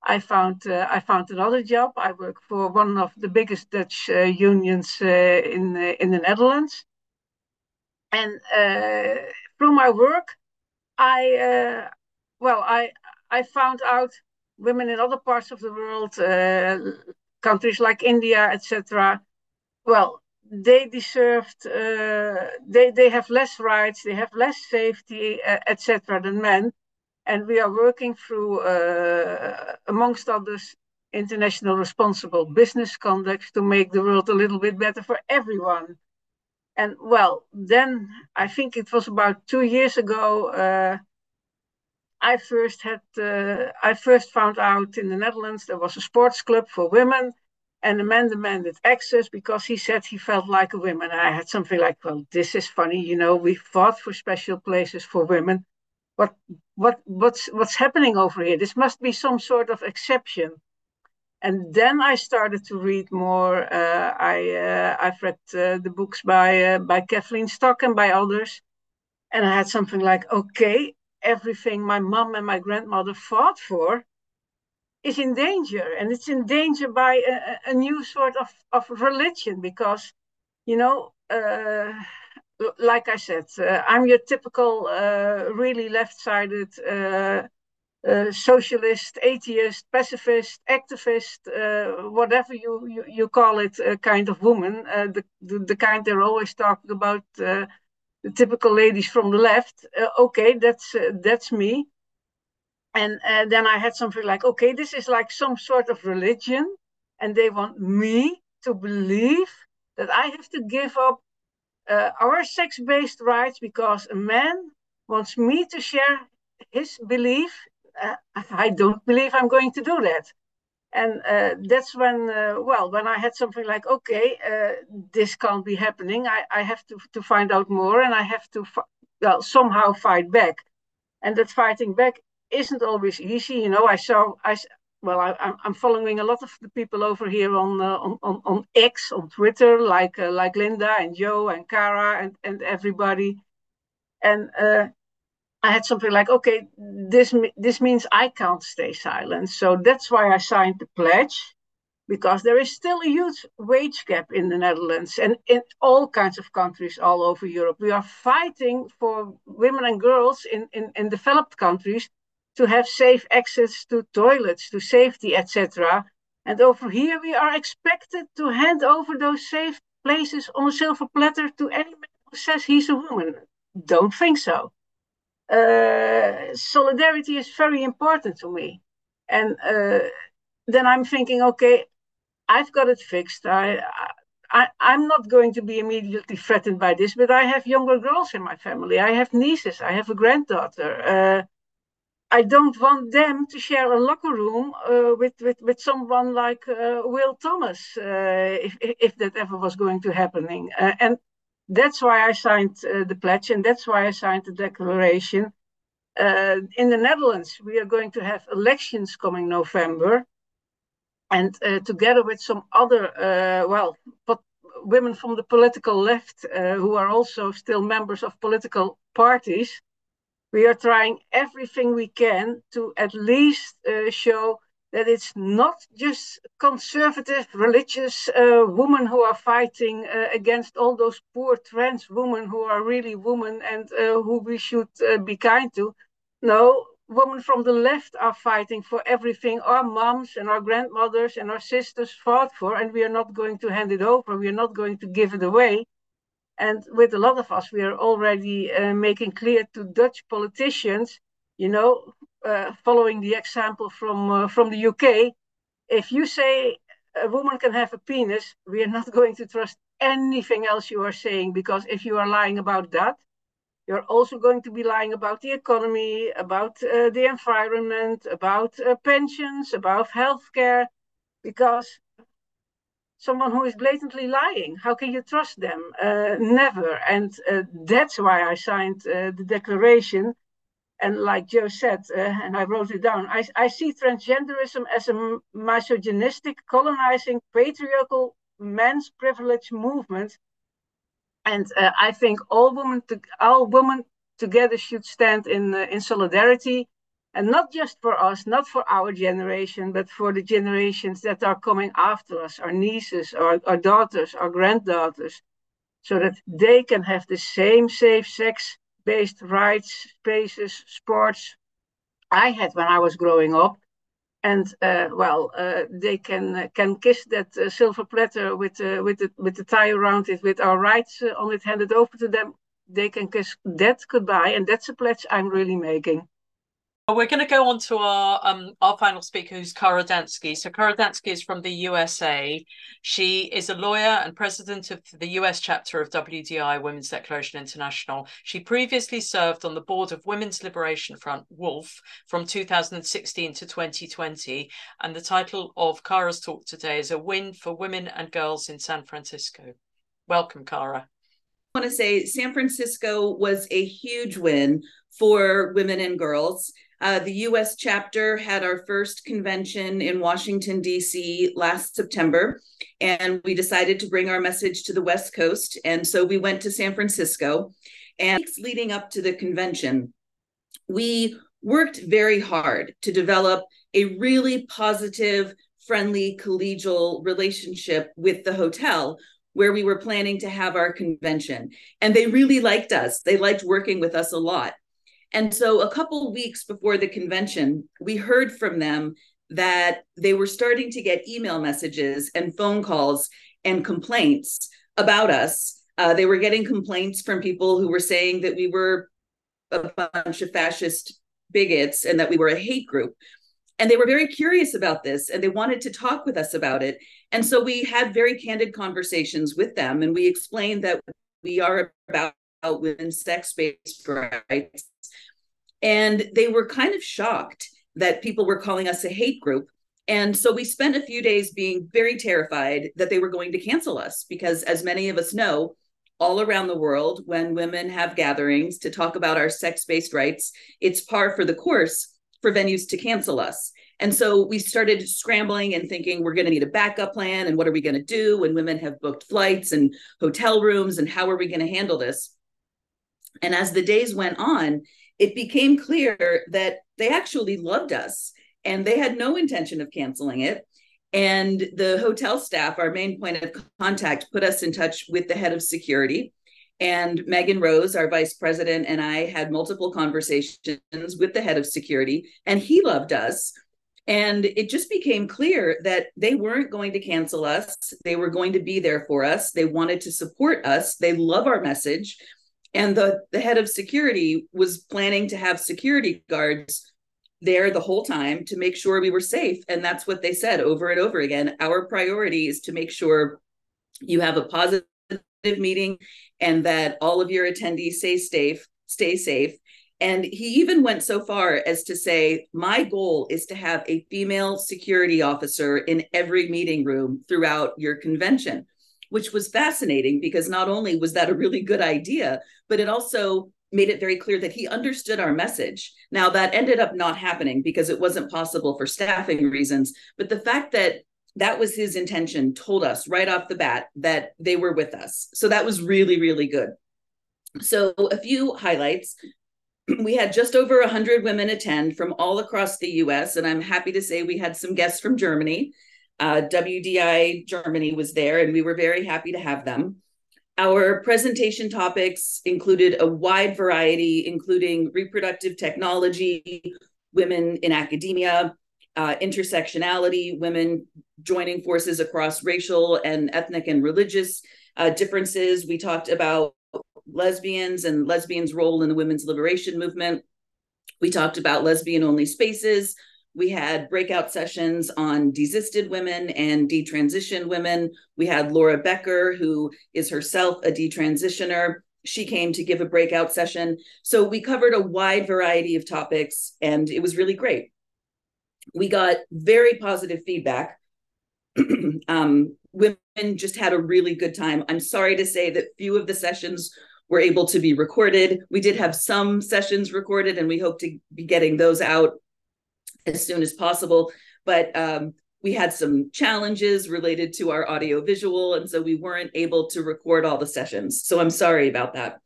I found uh, I found another job. I work for one of the biggest Dutch unions in in the Netherlands, and through my work, I well I I found out women in other parts of the world, countries like India, etc. Well, they deserved uh, they they have less rights they have less safety uh, etc than men and we are working through uh, amongst others international responsible business conduct to make the world a little bit better for everyone and well then i think it was about two years ago uh, i first had uh, i first found out in the netherlands there was a sports club for women and the man demanded access because he said he felt like a woman. I had something like, well, this is funny, you know, we fought for special places for women. What what what's what's happening over here? This must be some sort of exception. And then I started to read more. Uh, I uh, I've read uh, the books by uh, by Kathleen Stock and by others, and I had something like, okay, everything my mom and my grandmother fought for is in danger. And it's in danger by a, a new sort of, of religion because you know uh, like i said uh, i'm your typical uh, really left-sided uh, uh, socialist atheist pacifist activist uh, whatever you, you, you call it kind of woman the, the, the, kind they're always talking about the typical ladies from the left okay that's that's me and uh, then I had something like, okay, this is like some sort of religion, and they want me to believe that I have to give up uh, our sex based rights because a man wants me to share his belief. Uh, I don't believe I'm going to do that. And uh, that's when, uh, well, when I had something like, okay, uh, this can't be happening. I, I have to, to find out more and I have to, well, somehow fight back. And that fighting back isn't always easy. You know, I saw, I well, I, am following a lot of the people over here on uh, on, on, on X on Twitter, like uh, like Linda and Joe and Kara and and everybody, and uh, I had something like, okay, this this means I can't stay silent. So that's why I signed the pledge, because there is still a huge wage gap in the Netherlands and in all kinds of countries all over Europe. We are fighting for women and girls in in, in developed countries to have safe access to toilets, to safety, etc. And over here, we are expected to hand over those safe places on a silver platter to any man who says he's a woman. Don't think so. Uh, solidarity is very important to me. And uh, then I'm thinking, okay, I've got it fixed. I, I, I'm not going to be immediately threatened by this, but I have younger girls in my family. I have nieces. I have a granddaughter. Uh, I don't want them to share a locker room uh, with, with, with someone like uh, Will Thomas, uh, if, if that ever was going to happening. Uh, and that's why I signed uh, the pledge, and that's why I signed the declaration. Uh, in the Netherlands, we are going to have elections coming November, and together with some other, well, but women from the political left who are also still members of political parties we are trying everything we can to at least uh, show that it's not just conservative religious uh, women who are fighting uh, against all those poor trans women who are really women and uh, who we should uh, be kind to. No, women from the left are fighting for everything our moms and our grandmothers and our sisters fought for, and we are not going to hand it over. We are not going to give it away. And with a lot of us, we are already uh, making clear to Dutch politicians, you know, uh, following the example from uh, from the UK, if you say a woman can have a penis, we are not [laughs] going to trust anything else you are saying because if you are lying about that, you're also going to be lying about the economy, about uh, the environment, about uh, pensions, about healthcare, because someone who is blatantly lying. How can you trust them? Uh, never. And that's why I signed the declaration. And like Joe said, uh, and I wrote it down, I, I see transgenderism as a misogynistic, colonizing, patriarchal, men's privilege movement. And uh, I think all women, to, all women together should stand in uh, in solidarity and not just for us, not for our generation, but for the generations that are coming after us, our nieces, our, our daughters, our granddaughters, so that they can have the same safe sex based rights, spaces, sports I had when I was growing up. And uh, well, uh, they can uh, can kiss that uh, silver platter with uh, with the with the tie around it, with our rights on it handed over to them. They can kiss that goodbye, and that's a pledge I'm really making. We're going to go on to our um, our final speaker, who's Kara Dansky. So Kara Dansky is from the USA. She is a lawyer and president of the US chapter of WDI, Women's Declaration International. She previously served on the board of Women's Liberation Front, WOLF, from 2016 to 2020. And the title of Kara's talk today is A Win for Women and Girls in San Francisco. Welcome, Kara. I want to say San Francisco was a huge win for women and girls. Uh, the US chapter had our first convention in Washington, D.C. last September, and we decided to bring our message to the West Coast. And so we went to San Francisco. And leading up to the convention, we worked very hard to develop a really positive, friendly, collegial relationship with the hotel where we were planning to have our convention. And they really liked us, they liked working with us a lot. And so a couple weeks before the convention, we heard from them that they were starting to get email messages and phone calls and complaints about us. Uh, they were getting complaints from people who were saying that we were a bunch of fascist bigots and that we were a hate group. And they were very curious about this and they wanted to talk with us about it. And so we had very candid conversations with them and we explained that we are about women's sex based rights and they were kind of shocked that people were calling us a hate group. And so we spent a few days being very terrified that they were going to cancel us because, as many of us know, all around the world, when women have gatherings to talk about our sex based rights, it's par for the course for venues to cancel us. And so we started scrambling and thinking we're going to need a backup plan and what are we going to do when women have booked flights and hotel rooms and how are we going to handle this? And as the days went on, it became clear that they actually loved us and they had no intention of canceling it. And the hotel staff, our main point of contact, put us in touch with the head of security. And Megan Rose, our vice president, and I had multiple conversations with the head of security, and he loved us. And it just became clear that they weren't going to cancel us. They were going to be there for us. They wanted to support us. They love our message. And the, the head of security was planning to have security guards there the whole time to make sure we were safe. And that's what they said over and over again. Our priority is to make sure you have a positive meeting and that all of your attendees stay safe, stay safe. And he even went so far as to say, My goal is to have a female security officer in every meeting room throughout your convention, which was fascinating because not only was that a really good idea, but it also made it very clear that he understood our message. Now, that ended up not happening because it wasn't possible for staffing reasons. But the fact that that was his intention told us right off the bat that they were with us. So that was really, really good. So, a few highlights. [clears throat] We had just over 100 women attend from all across the US, and I'm happy to say we had some guests from Germany. Uh, WDI Germany was there, and we were very happy to have them. Our presentation topics included a wide variety, including reproductive technology, women in academia, uh, intersectionality, women joining forces across racial and ethnic and religious uh, differences. We talked about lesbians and lesbians' role in the women's liberation movement. We talked about lesbian only spaces, we had breakout sessions on desisted women and detransitioned women. We had Laura Becker, who is herself a detransitioner. She came to give a breakout session. So we covered a wide variety of topics, and it was really great. We got very positive feedback. [clears throat] um, women just had a really good time. I'm sorry to say that few of the sessions were able to be recorded. We did have some sessions recorded, and we hope to be getting those out as soon as possible. But um, we had some challenges related to our audio visual, and so we weren't able to record all the sessions. So I'm sorry about that.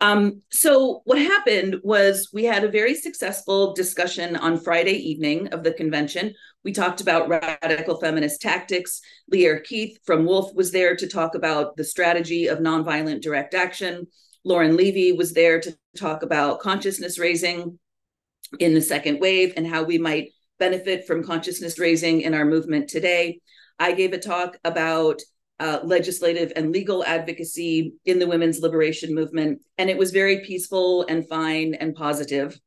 Um, so what happened was we had a very successful discussion on Friday evening of the convention. We talked about radical feminist tactics. Lierre Keith from Wolf was there to talk about the strategy of nonviolent direct action. Lauren Levy was there to talk about consciousness raising in the second wave and how we might benefit from consciousness raising in our movement today. I gave a talk about uh, legislative and legal advocacy in the women's liberation movement, and it was very peaceful and fine and positive.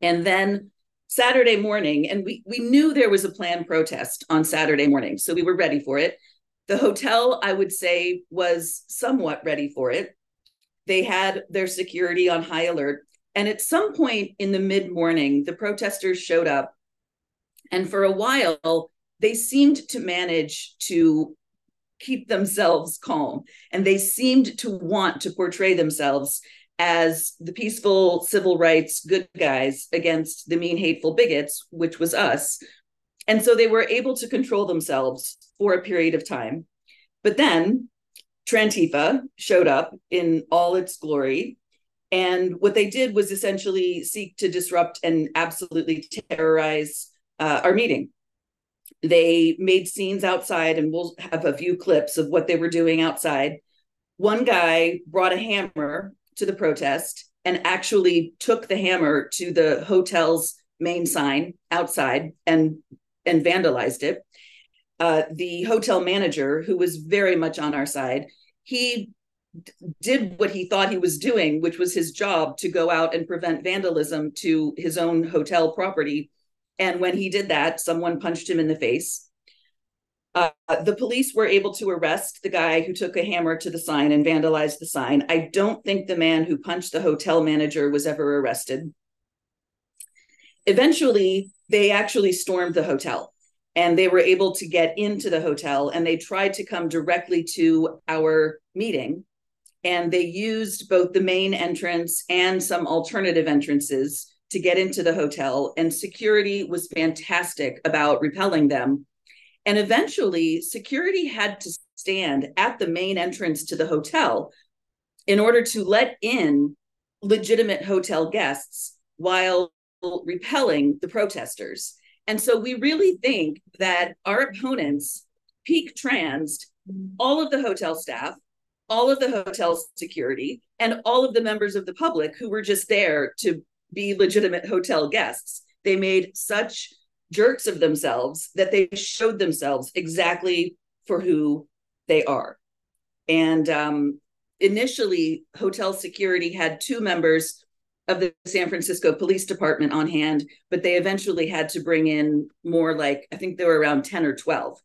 And then Saturday morning, and we, we knew there was a planned protest on Saturday morning, so we were ready for it. The hotel, I would say, was somewhat ready for it. They had their security on high alert. And at some point in the mid morning, the protesters showed up. And for a while, they seemed to manage to keep themselves calm. And they seemed to want to portray themselves as the peaceful civil rights good guys against the mean, hateful bigots, which was us. And so they were able to control themselves for a period of time. But then Trantifa showed up in all its glory and what they did was essentially seek to disrupt and absolutely terrorize uh, our meeting. They made scenes outside, and we'll have a few clips of what they were doing outside. One guy brought a hammer to the protest and actually took the hammer to the hotel's main sign outside and and vandalized it. Uh, the hotel manager, who was very much on our side, he did what he thought he was doing, which was his job to go out and prevent vandalism to his own hotel property. And when he did that, someone punched him in the face. Uh, the police were able to arrest the guy who took a hammer to the sign and vandalized the sign. I don't think the man who punched the hotel manager was ever arrested. Eventually, they actually stormed the hotel and they were able to get into the hotel and they tried to come directly to our meeting and they used both the main entrance and some alternative entrances to get into the hotel and security was fantastic about repelling them. And eventually security had to stand at the main entrance to the hotel in order to let in legitimate hotel guests while repelling the protesters. And so we really think that our opponents peak transed all of the hotel staff all of the hotel security and all of the members of the public who were just there to be legitimate hotel guests. They made such jerks of themselves that they showed themselves exactly for who they are. And um, initially, hotel security had two members of the San Francisco Police Department on hand, but they eventually had to bring in more like, I think there were around 10 or 12.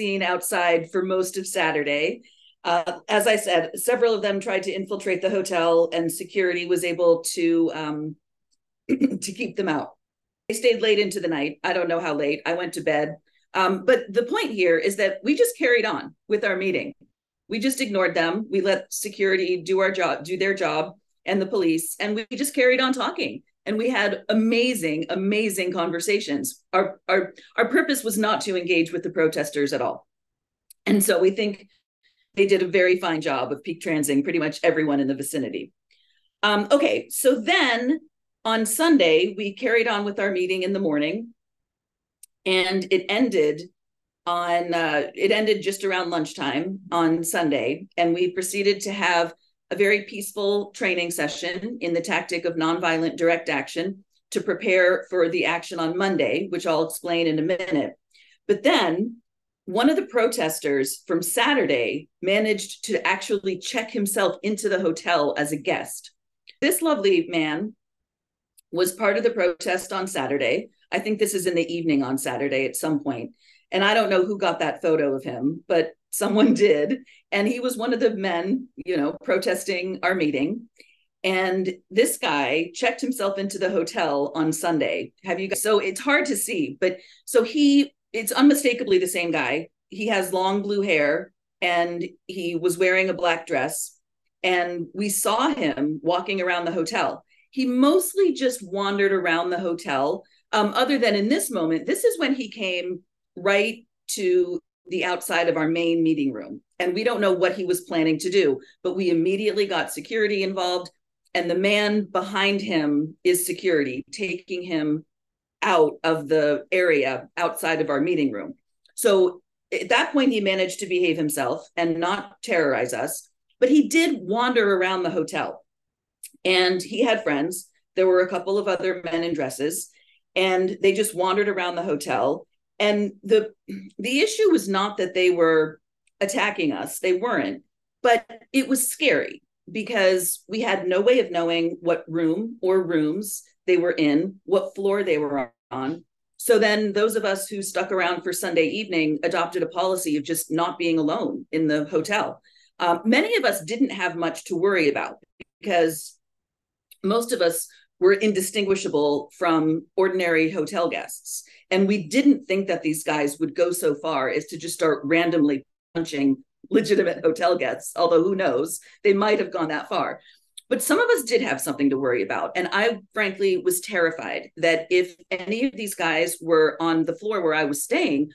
Scene outside for most of Saturday. Uh, as I said, several of them tried to infiltrate the hotel, and security was able to um, [clears throat] to keep them out. They stayed late into the night. I don't know how late. I went to bed. Um, but the point here is that we just carried on with our meeting. We just ignored them. We let security do our job, do their job, and the police, and we just carried on talking and we had amazing amazing conversations. Our our our purpose was not to engage with the protesters at all. And so we think they did a very fine job of peak transing pretty much everyone in the vicinity. Um, okay so then on sunday we carried on with our meeting in the morning. And it ended on uh, it ended just around lunchtime on sunday. And we proceeded to have a very peaceful training session in the tactic of nonviolent direct action to prepare for the action on Monday, which I'll explain in a minute. But then one of the protesters from Saturday managed to actually check himself into the hotel as a guest. This lovely man was part of the protest on Saturday. I think this is in the evening on Saturday at some point. And I don't know who got that photo of him, but someone did. And he was one of the men, you know, protesting our meeting. And this guy checked himself into the hotel on Sunday. Have you guys? So it's hard to see, but so he, it's unmistakably the same guy. He has long blue hair and he was wearing a black dress. And we saw him walking around the hotel. He mostly just wandered around the hotel. Um, other than in this moment, this is when he came right to the outside of our main meeting room. And we don't know what he was planning to do, but we immediately got security involved. And the man behind him is security, taking him out of the area outside of our meeting room. So at that point, he managed to behave himself and not terrorize us, but he did wander around the hotel. And he had friends. There were a couple of other men in dresses, and they just wandered around the hotel. And the the issue was not that they were attacking us; they weren't. But it was scary because we had no way of knowing what room or rooms they were in, what floor they were on. So then those of us who stuck around for Sunday evening adopted a policy of just not being alone in the hotel. Um, many of us didn't have much to worry about because most of us were indistinguishable from ordinary hotel guests. And we didn't think that these guys would go so far as to just start randomly punching legitimate hotel guests, although who knows, they might have gone that far. But some of us did have something to worry about. And I frankly was terrified that if any of these guys were on the floor where I was staying,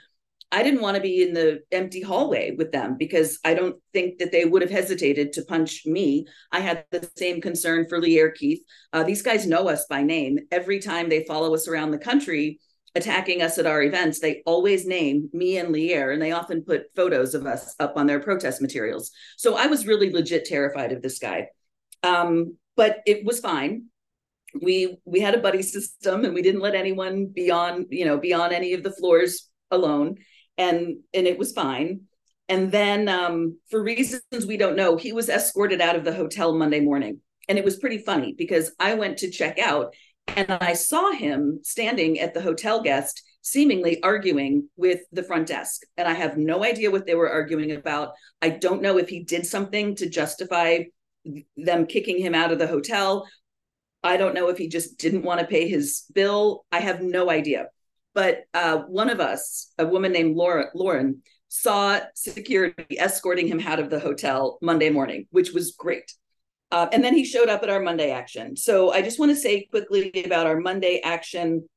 I didn't want to be in the empty hallway with them because I don't think that they would have hesitated to punch me. I had the same concern for Lierre Keith. Uh, these guys know us by name. Every time they follow us around the country, attacking us at our events, they always name me and Lierre, and they often put photos of us up on their protest materials. So I was really legit terrified of this guy. Um, but it was fine. We we had a buddy system, and we didn't let anyone be on you know be on any of the floors alone, and and it was fine. And then, um, for reasons we don't know, he was escorted out of the hotel Monday morning, and it was pretty funny because I went to check out, and I saw him standing at the hotel guest seemingly arguing with the front desk. And I have no idea what they were arguing about. I don't know if he did something to justify them kicking him out of the hotel. I don't know if he just didn't want to pay his bill. I have no idea. But uh, one of us, a woman named Laura, Lauren, saw security escorting him out of the hotel Monday morning, which was great. Uh, and then he showed up at our Monday action. So I just want to say quickly about our Monday action.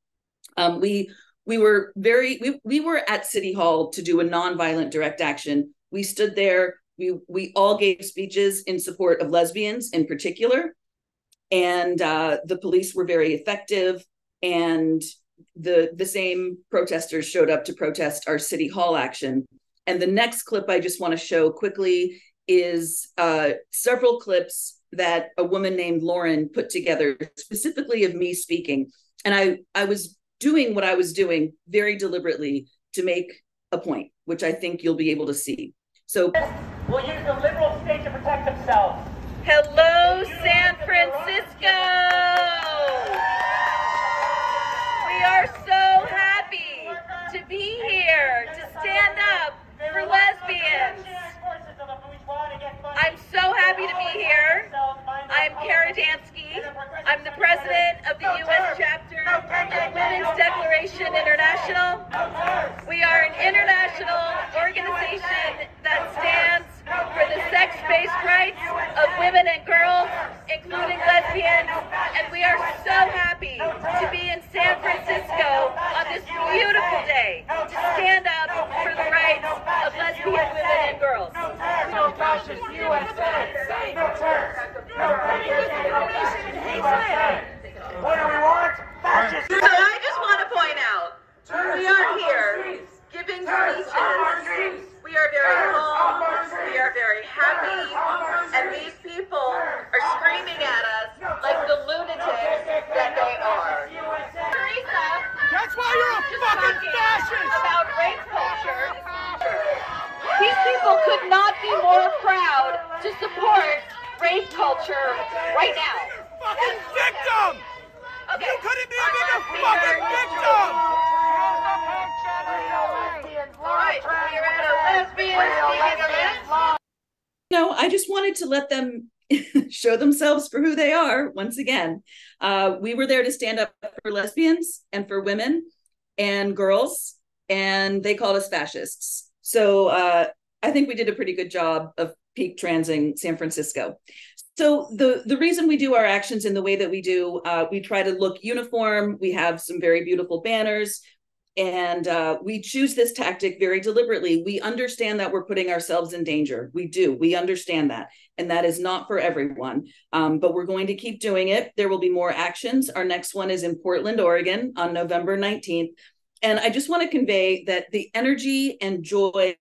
Um, we we were very we, we were at City Hall to do a nonviolent direct action. We stood there we we all gave speeches in support of lesbians in particular, and uh, the police were very effective. And the the same protesters showed up to protest our city hall action. And the next clip I just want to show quickly is uh, several clips that a woman named Lauren put together, specifically of me speaking. And I I was doing what I was doing very deliberately to make a point, which I think you'll be able to see. So we'll use the liberal state to protect themselves. Hello, San Francisco! We are so happy to be here to stand up for lesbians. I'm so happy to be here. I'm Kara Dansky. I'm the president of the U.S. chapter of Women's Declaration International. We are an international organization that stands for the sex-based rights of women and girls, including lesbians, and we are so happy to be in San Francisco on this beautiful day to stand up for the rights of lesbian women and girls. No fascist USA! No What do we want? Fascist! So I just want to point out, we are here giving speeches we are very calm, we are very happy, and these people are screaming at us like the lunatics that they are. Teresa, That's why you're a fucking fascist! About race culture. These people could not be more proud to support race culture right now. Fucking victim! Okay. You couldn't be a bigger fucking victim! No, I just wanted to let them [laughs] show themselves for who they are once again. Uh, we were there to stand up for lesbians and for women and girls, and they called us fascists. So uh, I think we did a pretty good job of peak transing San Francisco. So the the reason we do our actions in the way that we do, uh, we try to look uniform. We have some very beautiful banners And uh, we choose this tactic very deliberately. We understand that we're putting ourselves in danger. We do. We understand that. And that is not for everyone. Um, but we're going to keep doing it. There will be more actions. Our next one is in Portland, Oregon on November 19th. And I just want to convey that the energy and joy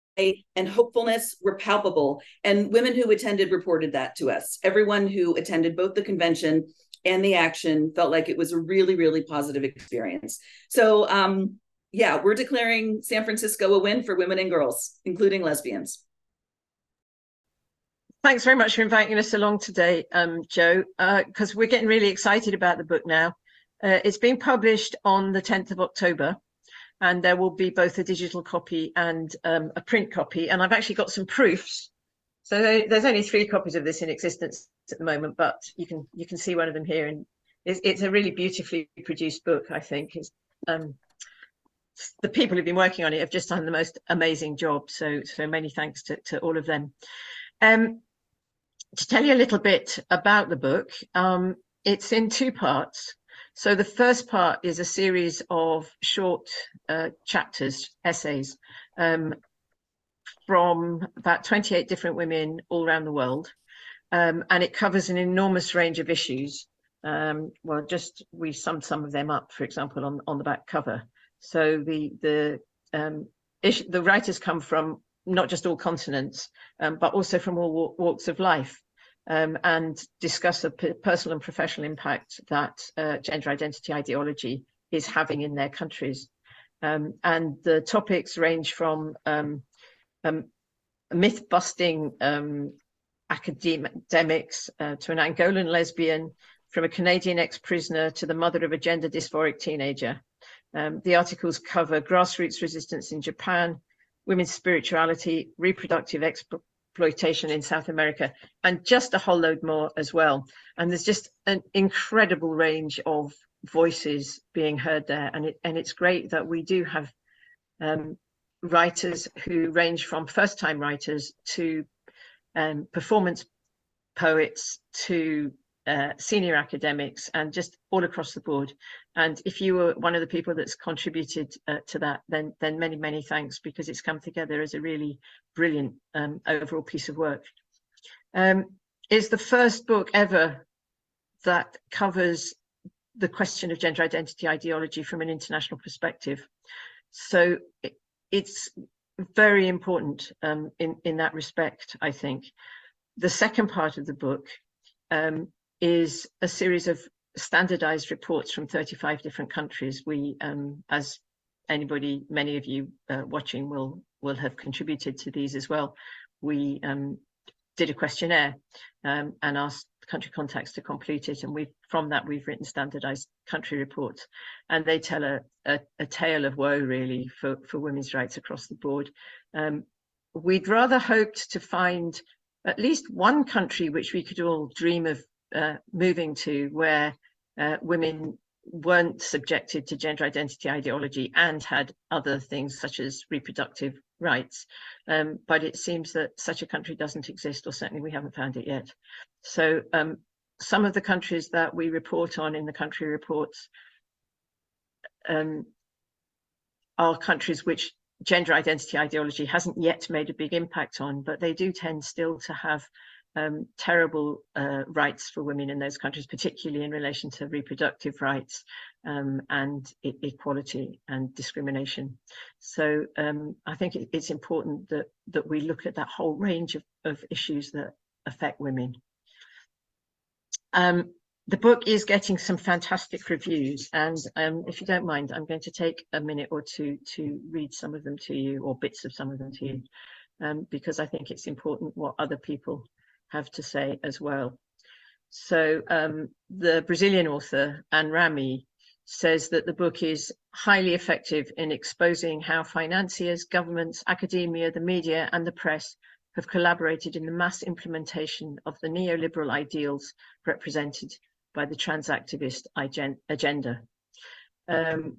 and hopefulness were palpable. And women who attended reported that to us. Everyone who attended both the convention and the action felt like it was a really, really positive experience. So, um, yeah, we're declaring San Francisco a win for women and girls, including lesbians. Thanks very much for inviting us along today, um, Joe, because uh, we're getting really excited about the book now. Uh, it's being published on the 10th of October, and there will be both a digital copy and um, a print copy. And I've actually got some proofs. So there's only three copies of this in existence at the moment, but you can you can see one of them here, and it's, it's a really beautifully produced book. I think it's um, the people who've been working on it have just done the most amazing job. So, so many thanks to, to all of them. Um, to tell you a little bit about the book, um, it's in two parts. So the first part is a series of short uh, chapters, essays, um, from about 28 different women all around the world. Um, and it covers an enormous range of issues. Um, well, just we summed some of them up, for example, on, on the back cover. So the the um, issue, the writers come from not just all continents, um, but also from all walks of life, um, and discuss the personal and professional impact that uh, gender identity ideology is having in their countries. Um, and the topics range from um, um, myth busting academics uh, to an Angolan lesbian, from a Canadian ex prisoner to the mother of a gender dysphoric teenager. Um, the articles cover grassroots resistance in Japan, women's spirituality, reproductive exploitation in South America, and just a whole load more as well. And there's just an incredible range of voices being heard there. And, it, and it's great that we do have um, writers who range from first time writers to um, performance poets to uh, senior academics and just all across the board. And if you were one of the people that's contributed uh, to that, then then many, many thanks because it's come together as a really brilliant um, overall piece of work. Um, it's the first book ever that covers the question of gender identity ideology from an international perspective. So it, it's very important um, in, in that respect, I think. The second part of the book um, is a series of standardized reports from 35 different countries. We, um, as anybody, many of you uh, watching will will have contributed to these as well. We um, did a questionnaire um, and asked country contacts to complete it, and we from that we've written standardized country reports, and they tell a, a, a tale of woe really for for women's rights across the board. Um, we'd rather hoped to find at least one country which we could all dream of uh, moving to where uh, women weren't subjected to gender identity ideology and had other things such as reproductive rights. Um, but it seems that such a country doesn't exist, or certainly we haven't found it yet. So um, some of the countries that we report on in the country reports um, are countries which gender identity ideology hasn't yet made a big impact on, but they do tend still to have um, terrible uh, rights for women in those countries, particularly in relation to reproductive rights um, and e equality and discrimination. So um, I think it, it's important that that we look at that whole range of, of issues that affect women. Um, the book is getting some fantastic reviews and um, if you don't mind I'm going to take a minute or two to read some of them to you or bits of some of them to you um, because I think it's important what other people have to say as well. So um, the Brazilian author, Anne Ramy, says that the book is highly effective in exposing how financiers, governments, academia, the media and the press have collaborated in the mass implementation of the neoliberal ideals represented by the trans-activist agenda. Um,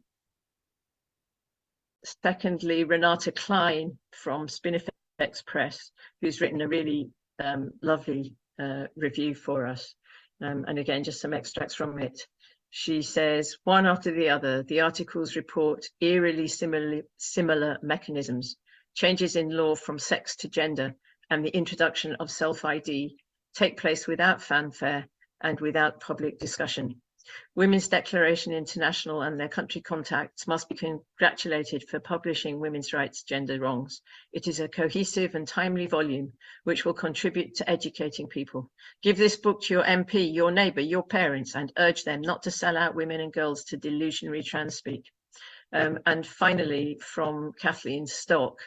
secondly, Renate Klein from Spinifex Press, who's written a really um, lovely uh, review for us. Um, and again, just some extracts from it. She says, one after the other, the articles report eerily similar, similar mechanisms, changes in law from sex to gender, and the introduction of self-ID take place without fanfare and without public discussion. Women's Declaration International and their country contacts must be congratulated for publishing women's rights gender wrongs. It is a cohesive and timely volume which will contribute to educating people. Give this book to your MP, your neighbour, your parents, and urge them not to sell out women and girls to delusionary trans-speak. Um, and finally, from Kathleen Stock,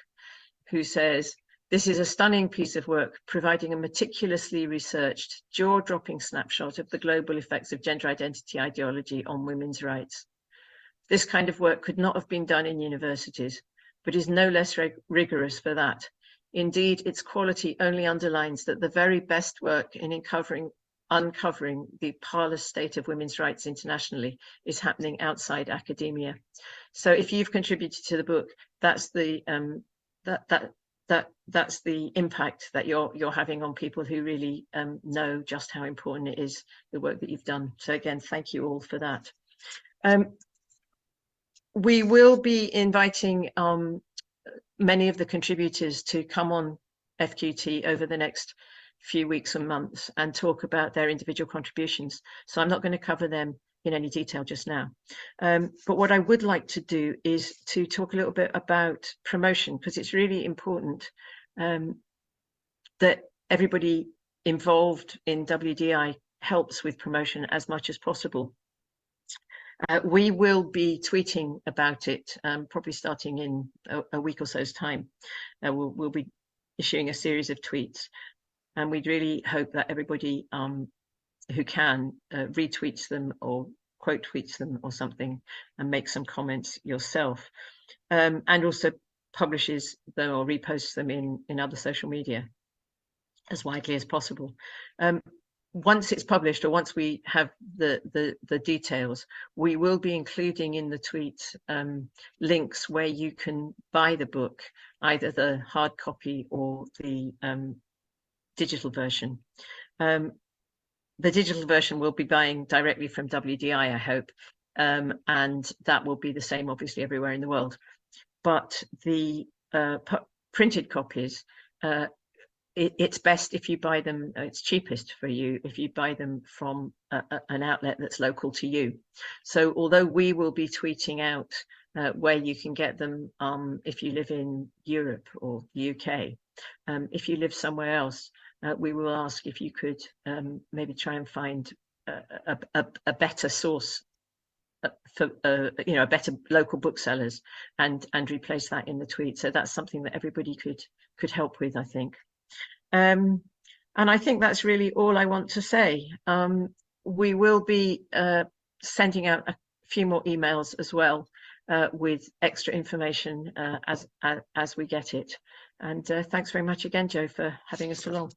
who says, this is a stunning piece of work, providing a meticulously researched, jaw-dropping snapshot of the global effects of gender identity ideology on women's rights. This kind of work could not have been done in universities, but is no less rig rigorous for that. Indeed, its quality only underlines that the very best work in uncovering, uncovering the parlous state of women's rights internationally is happening outside academia. So if you've contributed to the book, that's the um, that that that that's the impact that you're you're having on people who really um, know just how important it is the work that you've done. So again, thank you all for that. Um, we will be inviting um, many of the contributors to come on FQT over the next few weeks and months and talk about their individual contributions. So I'm not going to cover them in any detail just now. Um, but what I would like to do is to talk a little bit about promotion because it's really important um, that everybody involved in WDI helps with promotion as much as possible. Uh, we will be tweeting about it, um, probably starting in a, a, week or so's time. Uh, we'll, we'll, be issuing a series of tweets, and we'd really hope that everybody um, who can uh, them or quote tweets them or something and make some comments yourself um, and also publishes them or reposts them in in other social media as widely as possible. Um, once it's published or once we have the, the the details we will be including in the tweet um, links where you can buy the book either the hard copy or the um, digital version. Um, the digital version will be buying directly from WDI, I hope, um, and that will be the same obviously everywhere in the world. But the uh, printed copies, uh, it, it's best if you buy them, uh, it's cheapest for you if you buy them from a, a, an outlet that's local to you. So although we will be tweeting out uh, where you can get them um, if you live in Europe or UK, um, if you live somewhere else, uh, we will ask if you could um, maybe try and find a, a, a better source uh, for uh, you know a better local booksellers and and replace that in the tweet. So that's something that everybody could could help with i think. Um, and i think that's really all i want to say. Um, we will be uh, sending out a few more emails as well uh, with extra information uh, as, as, as we get it. And thanks very much again joe for having us along